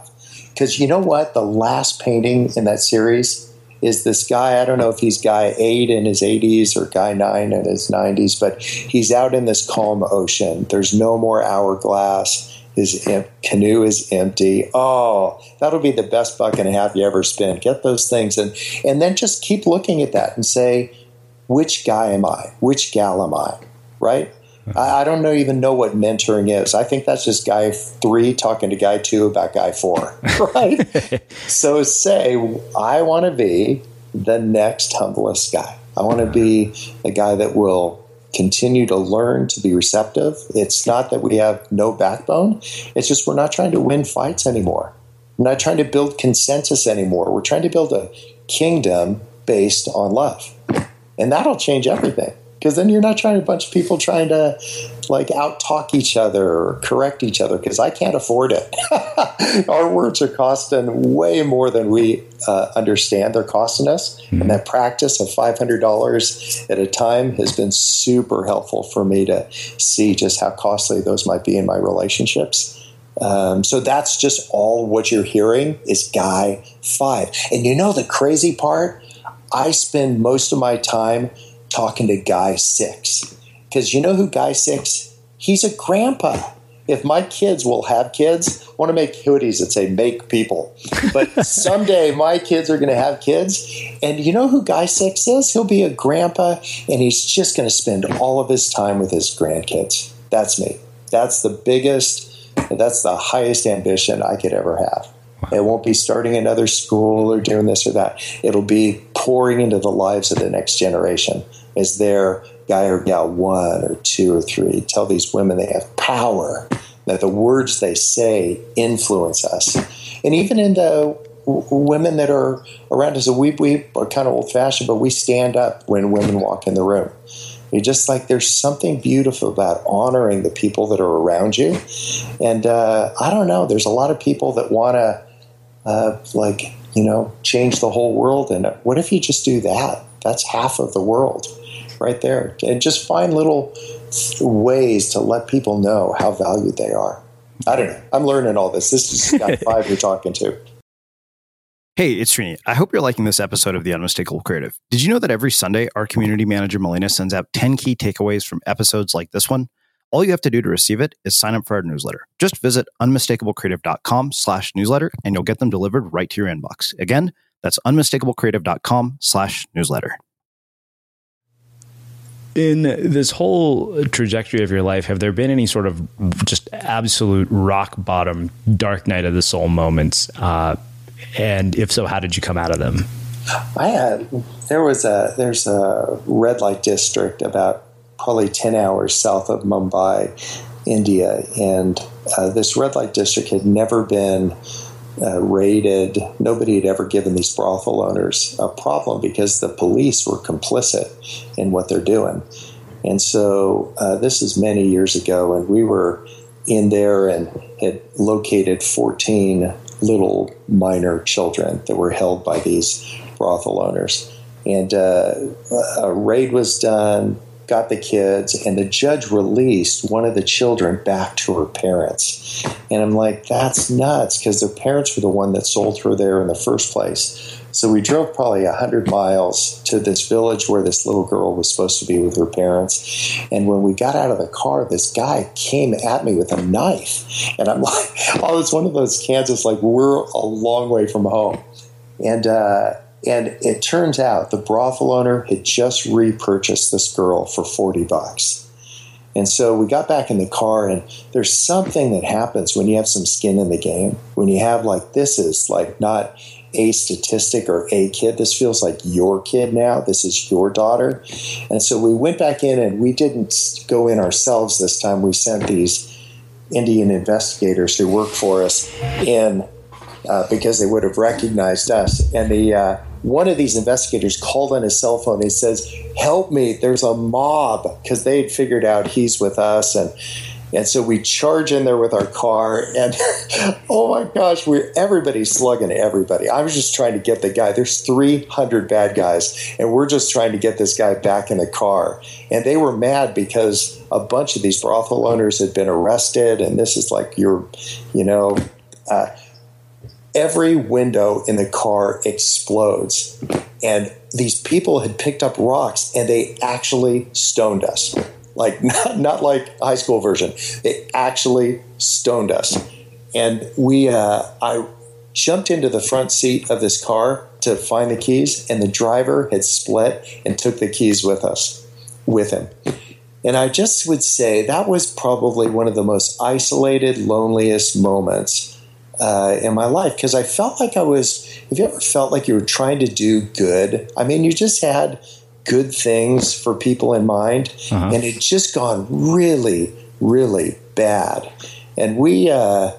Because you know what? The last painting in that series is this guy. I don't know if he's guy eight in his 80s or guy nine in his 90s, but he's out in this calm ocean. There's no more hourglass. His em- canoe is empty. Oh, that'll be the best buck and a half you ever spend. Get those things and and then just keep looking at that and say, which guy am I? Which gal am I? Right? I, I don't know, even know what mentoring is. I think that's just guy three talking to guy two about guy four, *laughs* right? so say, I want to be the next humblest guy. I want to be a guy that will continue to learn to be receptive. It's not that we have no backbone, it's just we're not trying to win fights anymore. We're not trying to build consensus anymore. We're trying to build a kingdom based on love. And that'll change everything because then you're not trying a bunch of people trying to like out talk each other or correct each other because I can't afford it. *laughs* Our words are costing way more than we uh, understand they're costing us, mm-hmm. and that practice of five hundred dollars at a time has been super helpful for me to see just how costly those might be in my relationships. Um, so that's just all what you're hearing is guy five. And you know the crazy part? I spend most of my time talking to Guy Six. Because you know who Guy Six? He's a grandpa. If my kids will have kids, I want to make hoodies that say make people. But *laughs* someday my kids are going to have kids. And you know who Guy Six is? He'll be a grandpa and he's just going to spend all of his time with his grandkids. That's me. That's the biggest, that's the highest ambition I could ever have. It won't be starting another school or doing this or that. It'll be pouring into the lives of the next generation as their guy or gal one or two or three. Tell these women they have power, that the words they say influence us. And even in the women that are around us, we, we are kind of old fashioned, but we stand up when women walk in the room. You just like there's something beautiful about honoring the people that are around you, and uh, I don't know. There's a lot of people that want to uh, like you know change the whole world, and what if you just do that? That's half of the world, right there, and just find little ways to let people know how valued they are. I don't know. I'm learning all this. This is Scott Five *laughs* you're talking to. Hey, it's Srini. I hope you're liking this episode of The Unmistakable Creative. Did you know that every Sunday, our community manager, Melina, sends out 10 key takeaways from episodes like this one? All you have to do to receive it is sign up for our newsletter. Just visit unmistakablecreative.com slash newsletter and you'll get them delivered right to your inbox. Again, that's unmistakablecreative.com slash newsletter. In this whole trajectory of your life, have there been any sort of just absolute rock bottom, dark night of the soul moments? Uh, and if so, how did you come out of them? I had there was a there's a red light district about probably ten hours south of Mumbai, India, and uh, this red light district had never been uh, raided. Nobody had ever given these brothel owners a problem because the police were complicit in what they're doing. And so uh, this is many years ago, and we were in there and had located 14 little minor children that were held by these brothel owners. And uh, a raid was done, got the kids, and the judge released one of the children back to her parents. And I'm like, that's nuts because their parents were the one that sold her there in the first place. So we drove probably 100 miles to this village where this little girl was supposed to be with her parents. And when we got out of the car, this guy came at me with a knife. And I'm *laughs* like, oh, it's one of those Kansas, like, we're a long way from home. And, uh, and it turns out the brothel owner had just repurchased this girl for 40 bucks. And so we got back in the car, and there's something that happens when you have some skin in the game. When you have, like, this is like not a statistic or a kid. This feels like your kid now. This is your daughter. And so we went back in and we didn't go in ourselves this time. We sent these Indian investigators who work for us in uh, because they would have recognized us. And the uh, one of these investigators called on his cell phone. He says, "Help me! There's a mob," because they had figured out he's with us and and so we charge in there with our car, and *laughs* oh my gosh, we're everybody's slugging everybody. I was just trying to get the guy. There's 300 bad guys, and we're just trying to get this guy back in the car. And they were mad because a bunch of these brothel owners had been arrested, and this is like your, you know, uh, every window in the car explodes, and these people had picked up rocks, and they actually stoned us like *laughs* not, not like high school version. They actually stoned us, and we uh, I jumped into the front seat of this car to find the keys, and the driver had split and took the keys with us with him. And I just would say that was probably one of the most isolated, loneliest moments uh, in my life because I felt like I was. Have you ever felt like you were trying to do good? I mean, you just had good things for people in mind, uh-huh. and it just gone really, really bad. And we, uh,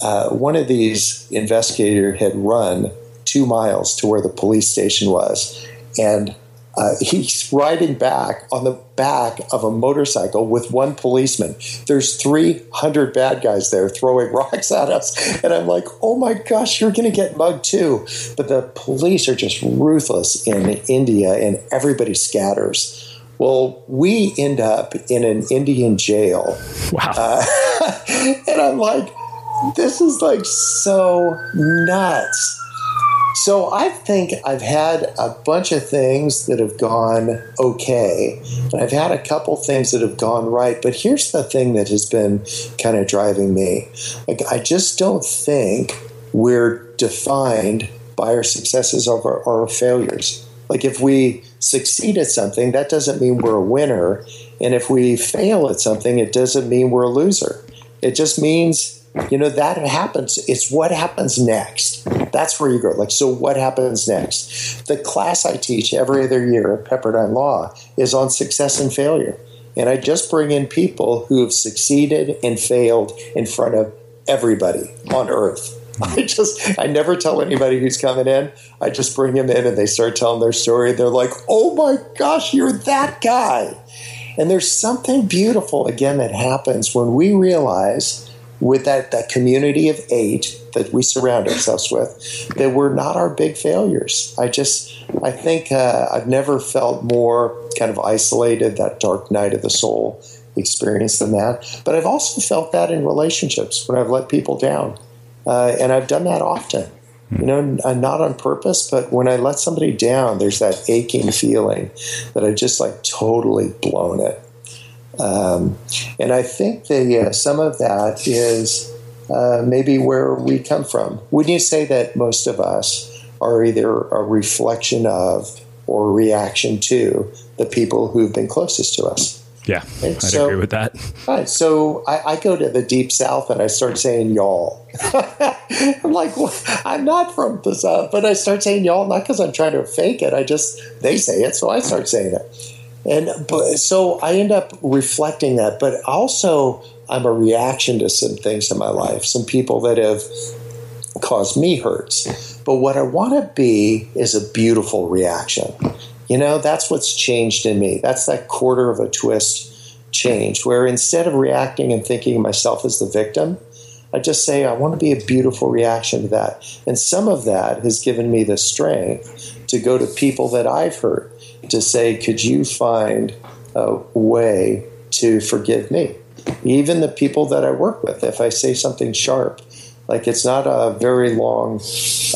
uh, one of these investigator had run two miles to where the police station was, and uh, he's riding back on the back of a motorcycle with one policeman. There's 300 bad guys there throwing *laughs* rocks at us. And I'm like, oh my gosh, you're going to get mugged too. But the police are just ruthless in India and everybody scatters. Well, we end up in an Indian jail. Wow. Uh, *laughs* and I'm like, this is like so nuts. So I think I've had a bunch of things that have gone okay, and I've had a couple things that have gone right. But here's the thing that has been kind of driving me: like I just don't think we're defined by our successes or our failures. Like if we succeed at something, that doesn't mean we're a winner, and if we fail at something, it doesn't mean we're a loser. It just means you know that happens it's what happens next that's where you go like so what happens next the class i teach every other year at pepperdine law is on success and failure and i just bring in people who have succeeded and failed in front of everybody on earth *laughs* I just, I never tell anybody who's coming in. I just bring them in and they start telling their story. They're like, oh my gosh, you're that guy. And there's something beautiful, again, that happens when we realize with that, that community of eight that we surround ourselves with that we're not our big failures. I just, I think uh, I've never felt more kind of isolated, that dark night of the soul experience than that. But I've also felt that in relationships when I've let people down. Uh, and I've done that often you know, not on purpose, but when I let somebody down, there's that aching feeling that I just like totally blown it. Um, and I think that uh, some of that is uh, maybe where we come from. Wouldn't you say that most of us are either a reflection of or reaction to the people who've been closest to us? Yeah, I'd so, agree with that. Right. So I, I, go to the deep south and I start saying y'all. *laughs* I'm like, well, I'm not from the south, but I start saying y'all not because I'm trying to fake it. I just they say it, so I start saying it. And but so I end up reflecting that, but also I'm a reaction to some things in my life, some people that have caused me hurts. But what I want to be is a beautiful reaction. You know, that's what's changed in me. That's that quarter of a twist changed, where instead of reacting and thinking of myself as the victim, I just say, I want to be a beautiful reaction to that. And some of that has given me the strength to go to people that I've hurt to say, could you find a way to forgive me? Even the people that I work with, if I say something sharp, like it's not a very long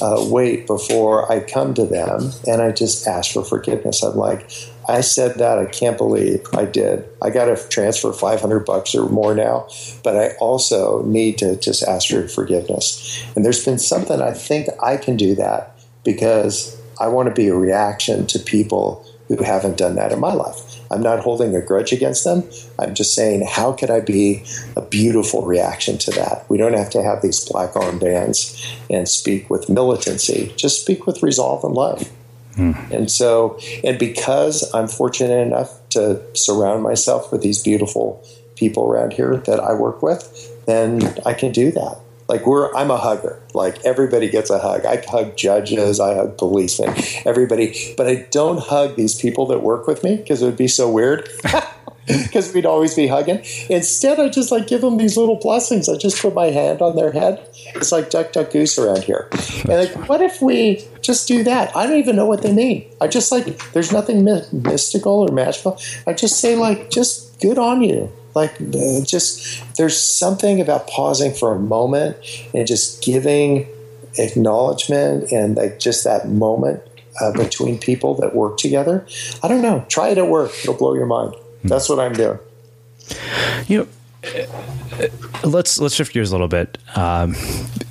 uh, wait before I come to them and I just ask for forgiveness. I'm like, I said that. I can't believe I did. I got to transfer 500 bucks or more now, but I also need to just ask for forgiveness. And there's been something I think I can do that because I want to be a reaction to people who haven't done that in my life. I'm not holding a grudge against them. I'm just saying, how could I be a beautiful reaction to that? We don't have to have these black armbands and speak with militancy. Just speak with resolve and love. Hmm. And so, and because I'm fortunate enough to surround myself with these beautiful people around here that I work with, then I can do that. Like we're, I'm a hugger. Like everybody gets a hug. I hug judges, I hug policemen, everybody. But I don't hug these people that work with me because it would be so weird. *laughs* Because we'd always be hugging. Instead, I just like give them these little blessings. I just put my hand on their head. It's like duck, duck, goose around here. And like, what if we just do that? I don't even know what they mean. I just like, there's nothing my- mystical or magical. I just say like, just good on you like just there's something about pausing for a moment and just giving acknowledgement and like just that moment uh, between people that work together. I don't know. Try it at work. It'll blow your mind. That's what i'm doing. You know let's let's shift gears a little bit. Um,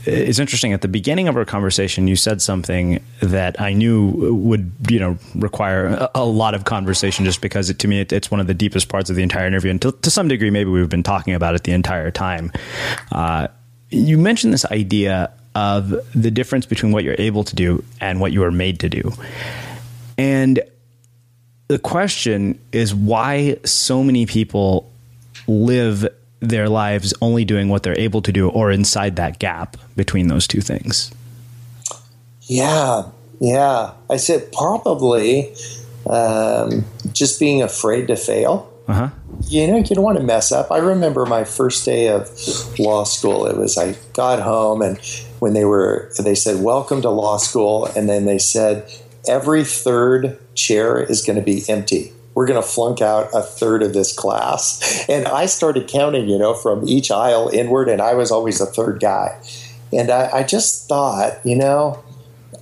it's interesting. At the beginning of our conversation, you said something that I knew would you know require a, a lot of conversation, just because it, to me it, it's one of the deepest parts of the entire interview, and to, to, some degree, maybe we've been talking about it the entire time. Uh, you mentioned this idea of the difference between what you're able to do and what you are made to do, and the question is why so many people live their lives only doing what they're able to do or inside that gap between those two things? Yeah, yeah. I said probably um, just being afraid to fail. Uh-huh. You know, you don't want to mess up. I remember my first day of law school. It was I got home and when they were they said welcome to law school and then they said every third chair is going to be empty we're going to flunk out a third of this class. And I started counting, you know, from each aisle inward, and I was always the third guy. And I, I just thought, you know,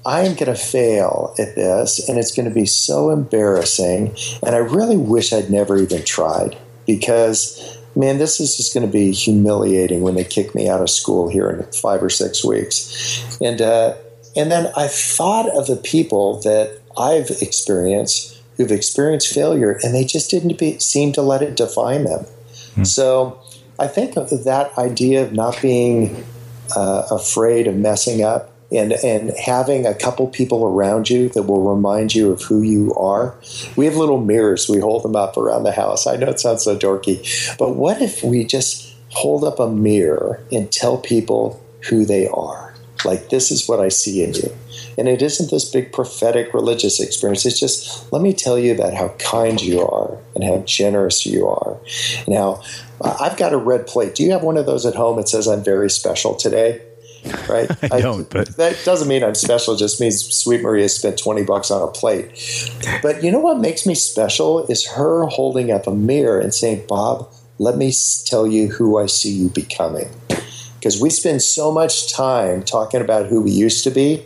I am going to fail at this, and it's going to be so embarrassing. And I really wish I'd never even tried because, man, this is just going to be humiliating when they kick me out of school here in five or six weeks. And uh, and then I thought of the people that I've experienced who've experienced failure and they just didn't be, seem to let it define them. Hmm. So I think of that idea of not being uh, afraid of messing up and, and having a couple people around you that will remind you of who you are. We have little mirrors, we hold them up around the house. I know it sounds so dorky, but what if we just hold up a mirror and tell people who they are? Like, this is what I see in you. And it isn't this big prophetic religious experience. It's just, let me tell you about how kind you are and how generous you are. Now, I've got a red plate. Do you have one of those at home? It says, I'm very special today right? *laughs* I don't, but that doesn't mean I'm special. It just means Sweet Maria spent 20 bucks on a plate. But you know what makes me special is her holding up a mirror and saying, Bob, let me tell you who I see you becoming. Because we spend so much time talking about who we used to be.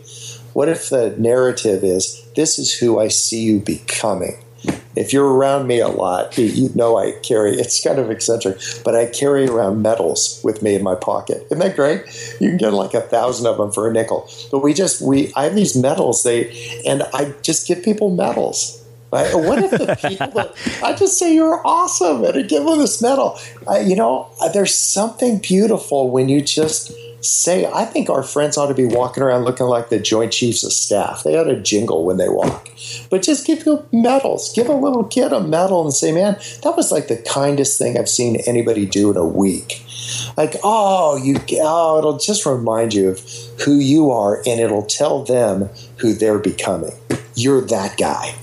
What if the narrative is, this is who I see you becoming? if you're around me a lot, you know I carry, it's kind of eccentric, but I carry around medals with me in my pocket. Isn't that great? You can get like a thousand of them for a nickel. But we just, we, I have these medals, they, and I just give people medals. Right? What if the *laughs* people that, I just say you're awesome and I give them this medal? Uh, you know, there's something beautiful when you just, say, I think our friends ought to be walking around looking like the Joint Chiefs of Staff. They ought to jingle when they walk. But just give them medals. Give a little kid a medal and say, man, that was like the kindest thing I've seen anybody do in a week. Like, oh, you, oh, it'll just remind you of who you are and it'll tell them who they're becoming. You're that guy.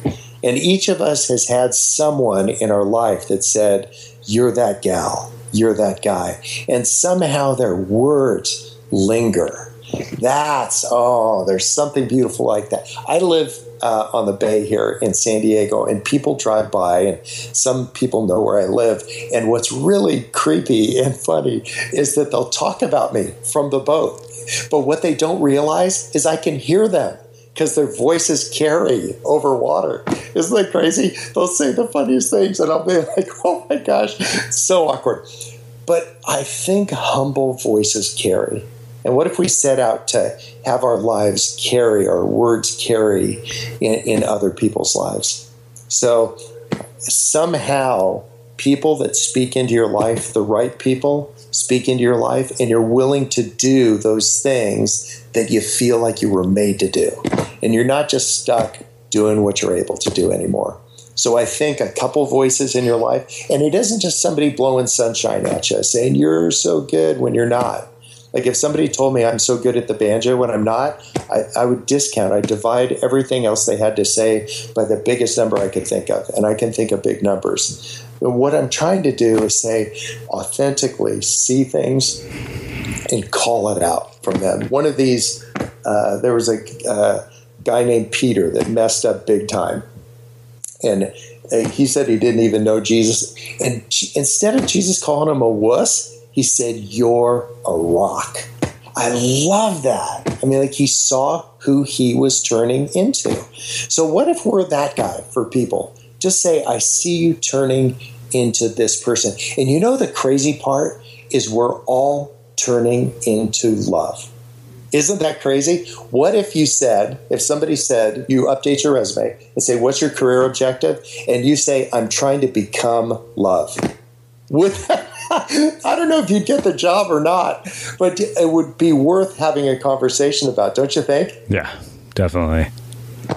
And each of us has had someone in our life that said, You're that gal, you're that guy. And somehow their words linger. That's, oh, there's something beautiful like that. I live uh, on the bay here in San Diego, and people drive by, and some people know where I live. And what's really creepy and funny is that they'll talk about me from the boat. But what they don't realize is I can hear them because their voices carry over water. Isn't that crazy? They'll say the funniest things, and I'll be *laughs* like, oh my gosh, so awkward. But I think humble voices carry. And what if we set out to have our lives carry, our words carry in, in other people's lives? So somehow, people that speak into your life, the right people, speak into your life, and you're willing to do those things that you feel like you were made to do. And you're not just stuck doing what you're able to do anymore. So I think a couple voices in your life, and it isn't just somebody blowing sunshine at you saying you're so good when you're not. Like if somebody told me I'm so good at the banjo when I'm not, I, I would discount. I divide everything else they had to say by the biggest number I could think of, and I can think of big numbers. But what I'm trying to do is say authentically see things and call it out from them. One of these, uh, there was a uh, guy named Peter that messed up big time, and uh, he said he didn't even know Jesus. And instead of Jesus calling him a wuss, he said, You're a rock. I love that. I mean, like he saw who he was turning into. So, what if we're that guy for people? Just say, I see you turning into this person. And you know, the crazy part is we're all turning into love. Isn't that crazy? What if you said, if somebody said, you update your resume and say, What's your career objective? And you say, I'm trying to become love. Would that, I don't know if you'd get the job or not, but it would be worth having a conversation about, don't you think? Yeah, definitely.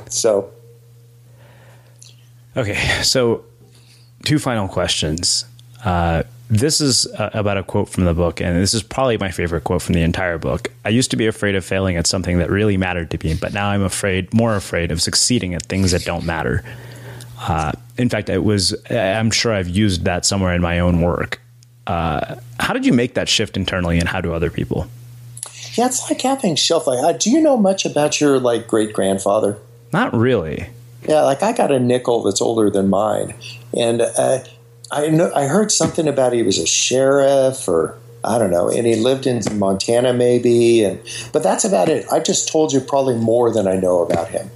So, okay, so two final questions. Uh, this is uh, about a quote from the book, and this is probably my favorite quote from the entire book. I used to be afraid of failing at something that really mattered to me, but now I'm afraid, more afraid of succeeding at things that don't matter. Uh, in fact, it was. I'm sure I've used that somewhere in my own work. Uh, how did you make that shift internally, and how do other people? Yeah, it's like having shelf life. Uh, do you know much about your like great grandfather? Not really. Yeah, like I got a nickel that's older than mine, and uh, I know I heard something about he was a sheriff or I don't know, and he lived in Montana maybe, and but that's about it. I just told you probably more than I know about him,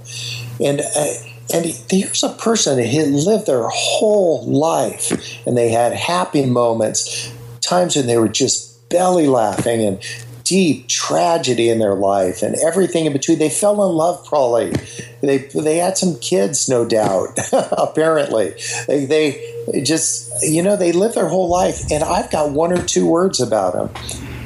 and. Uh, and here's a person who lived their whole life, and they had happy moments, times when they were just belly laughing, and deep tragedy in their life, and everything in between. They fell in love, probably. They they had some kids, no doubt. *laughs* apparently, they they just you know they lived their whole life, and I've got one or two words about them,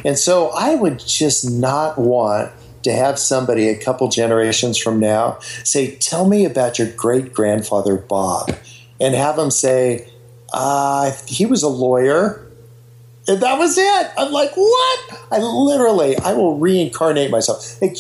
and so I would just not want to have somebody a couple generations from now say, Tell me about your great grandfather, Bob, and have them say, uh, He was a lawyer. And that was it. I'm like, what? I literally, I will reincarnate myself. Like,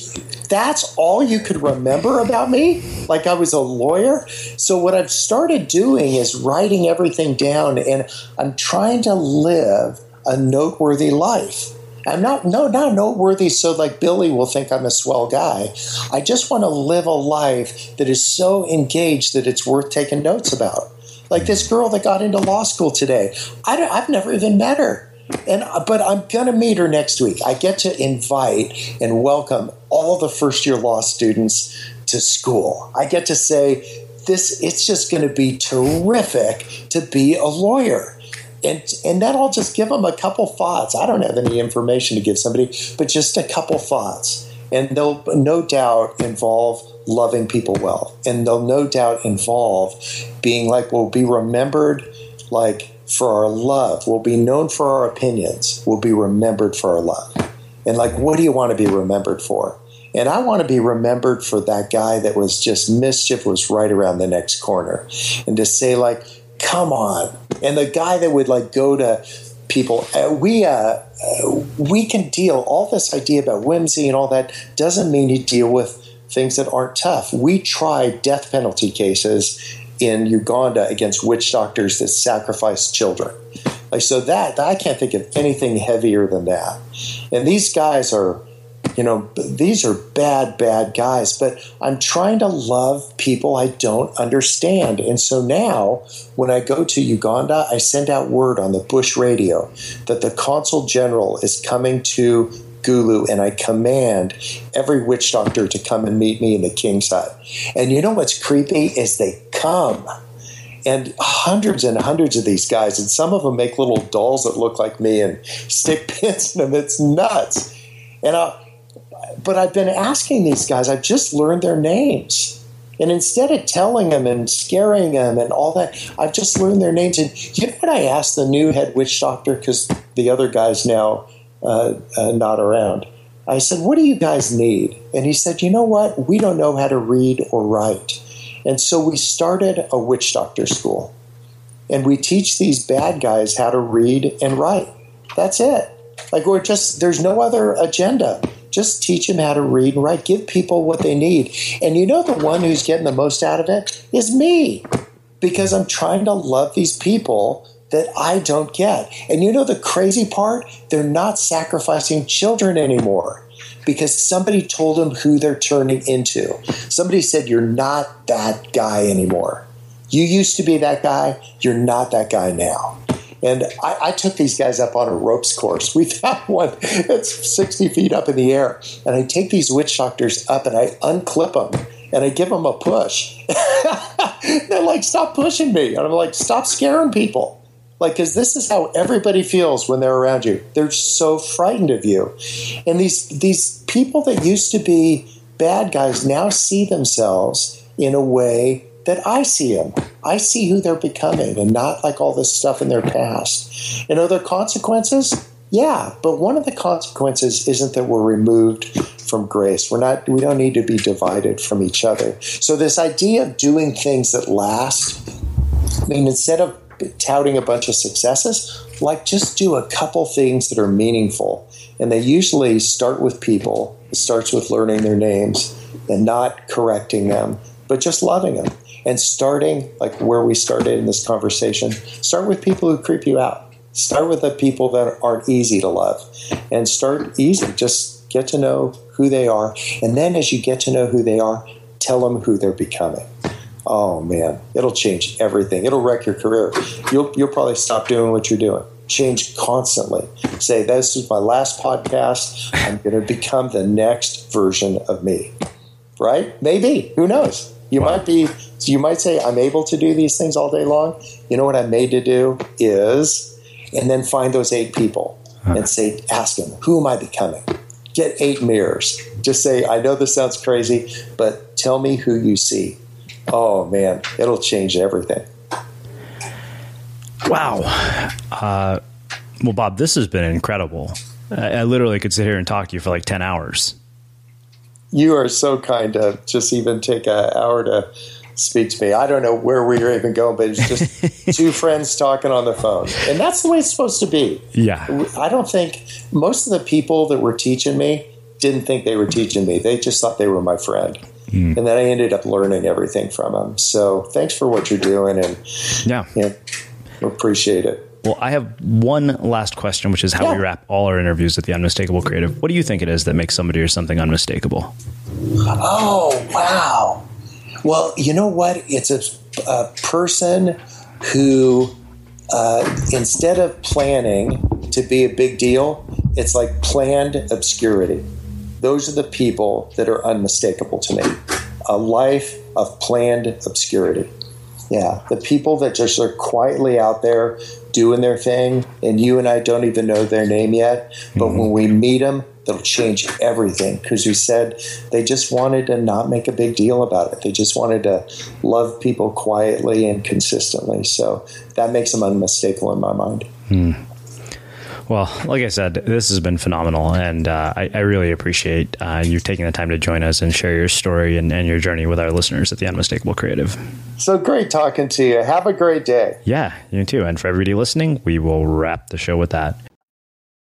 that's all you could remember about me? Like I was a lawyer? So what I've started doing is writing everything down and I'm trying to live a noteworthy life. I'm not no not noteworthy so like Billy will think I'm a swell guy. I just want to live a life that is so engaged that it's worth taking notes about. Like this girl that got into law school today. I have never even met her and uh, but I'm going to meet her next week. I get to invite and welcome all the first year law students to school. I get to say this it's just going to be terrific to be a lawyer. And, and then I'll just give them a couple thoughts. I don't have any information to give somebody, but just a couple thoughts. And they'll no doubt involve loving people well. And they'll no doubt involve being like, we'll be remembered like for our love. We'll be known for our opinions. We'll be remembered for our love. And like, what do you want to be remembered for? And I want to be remembered for that guy that was just mischief was right around the next corner. And to say, like, come on. And the guy that would like go to people, uh, we, uh, uh, we can deal, all this idea about whimsy and all that doesn't mean you deal with things that aren't tough. We try death penalty cases in Uganda against witch doctors that sacrifice children. Like so that I can't think of anything heavier than that. And these guys are you know, these are bad, bad guys, but I'm trying to love people I don't understand. And so now, when I go to Uganda, I send out word on the Bush radio that the consul general is coming to Gulu, and I command every witch doctor to come and meet me in the king's hut. And you know what's creepy is they come. And hundreds and hundreds of these guys, and some of them make little dolls that look like me and stick pins in them. It's nuts. And I, but I've been asking these guys. I've just learned their names. And instead of telling them and scaring them and all that, I've just learned their names. And you know what I asked the new head witch doctor? Because the other guy's now uh, uh, not around. I said, What do you guys need? And he said, You know what? We don't know how to read or write. And so we started a witch doctor school. And we teach these bad guys how to read and write. That's it. Like, we're just, there's no other agenda. Just teach them how to read and write. Give people what they need. And you know, the one who's getting the most out of it is me because I'm trying to love these people that I don't get. And you know the crazy part? They're not sacrificing children anymore because somebody told them who they're turning into. Somebody said, You're not that guy anymore. You used to be that guy, you're not that guy now. And I, I, took these guys up on a ropes course. We *laughs* found one that's 60 feet up in the air. And I take these witch doctors up and I unclip them and I give them a push. *laughs* They're like, Stop pushing me. And I'm like, Stop scaring people. Like, because this is how everybody feels when they're around you. They're so frightened of you. And these, these people that used to be bad guys now see themselves in a way that I see them. I see who they're becoming and not like all this stuff in their past. And are there consequences? Yeah, but one of the consequences isn't that we're removed from grace. We're not we don't need to be divided from each other. So this idea of doing things that last I mean instead of touting a bunch of successes. Like, just do a couple things that are meaningful. And they usually start with people, it starts with learning their names and not correcting them, but just loving them. And starting, like where we started in this conversation, start with people who creep you out. Start with the people that aren't easy to love and start easy. Just get to know who they are. And then as you get to know who they are, tell them who they're becoming oh man, it'll change everything. It'll wreck your career. You'll you'll probably stop doing what you're doing. Change constantly. Say this is my last podcast. I'm going to become the next version of me. Right? Maybe. Who knows? You wow. might be. You might say I'm able to do these things all day long. You know what I'm made to do is, and then find those eight people huh. and say, ask them, who am I becoming? Get eight mirrors. Just say, I know this sounds crazy, but tell me who you see oh man, it'll change everything. Wow. Uh, well, Bob, this has been incredible. I, I literally could sit here and talk to you for like 10 hours. You are so kind to just even take an hour to speak to me. I don't know where we were even going, but it's just *laughs* two friends talking on the phone. And that's the way it's supposed to be. Yeah. I don't think most of the people that were teaching me didn't think they were teaching me. They just thought they were my friend. Mm. And then I ended up learning everything from them. So thanks for what you're doing. And yeah, you know, appreciate it. Well, I have one last question, which is how yeah. we wrap all our interviews at the Unmistakable Creative. What do you think it is that makes somebody or something unmistakable? Oh, wow. Well, you know what? It's a, a person who, uh, instead of planning to be a big deal, it's like planned obscurity. Those are the people that are unmistakable to me. A life of planned obscurity. Yeah, the people that just are quietly out there doing their thing, and you and I don't even know their name yet. But mm-hmm. when we meet them, they'll change everything because we said they just wanted to not make a big deal about it. They just wanted to love people quietly and consistently. So that makes them unmistakable in my mind. Hmm. Well, like I said, this has been phenomenal, and uh, I, I, really appreciate uh, you taking the time to join us and share your story and, and, your journey with our listeners at the Unmistakable Creative. So great talking to you. Have a great day. Yeah, you too. And for everybody listening, we will wrap the show with that.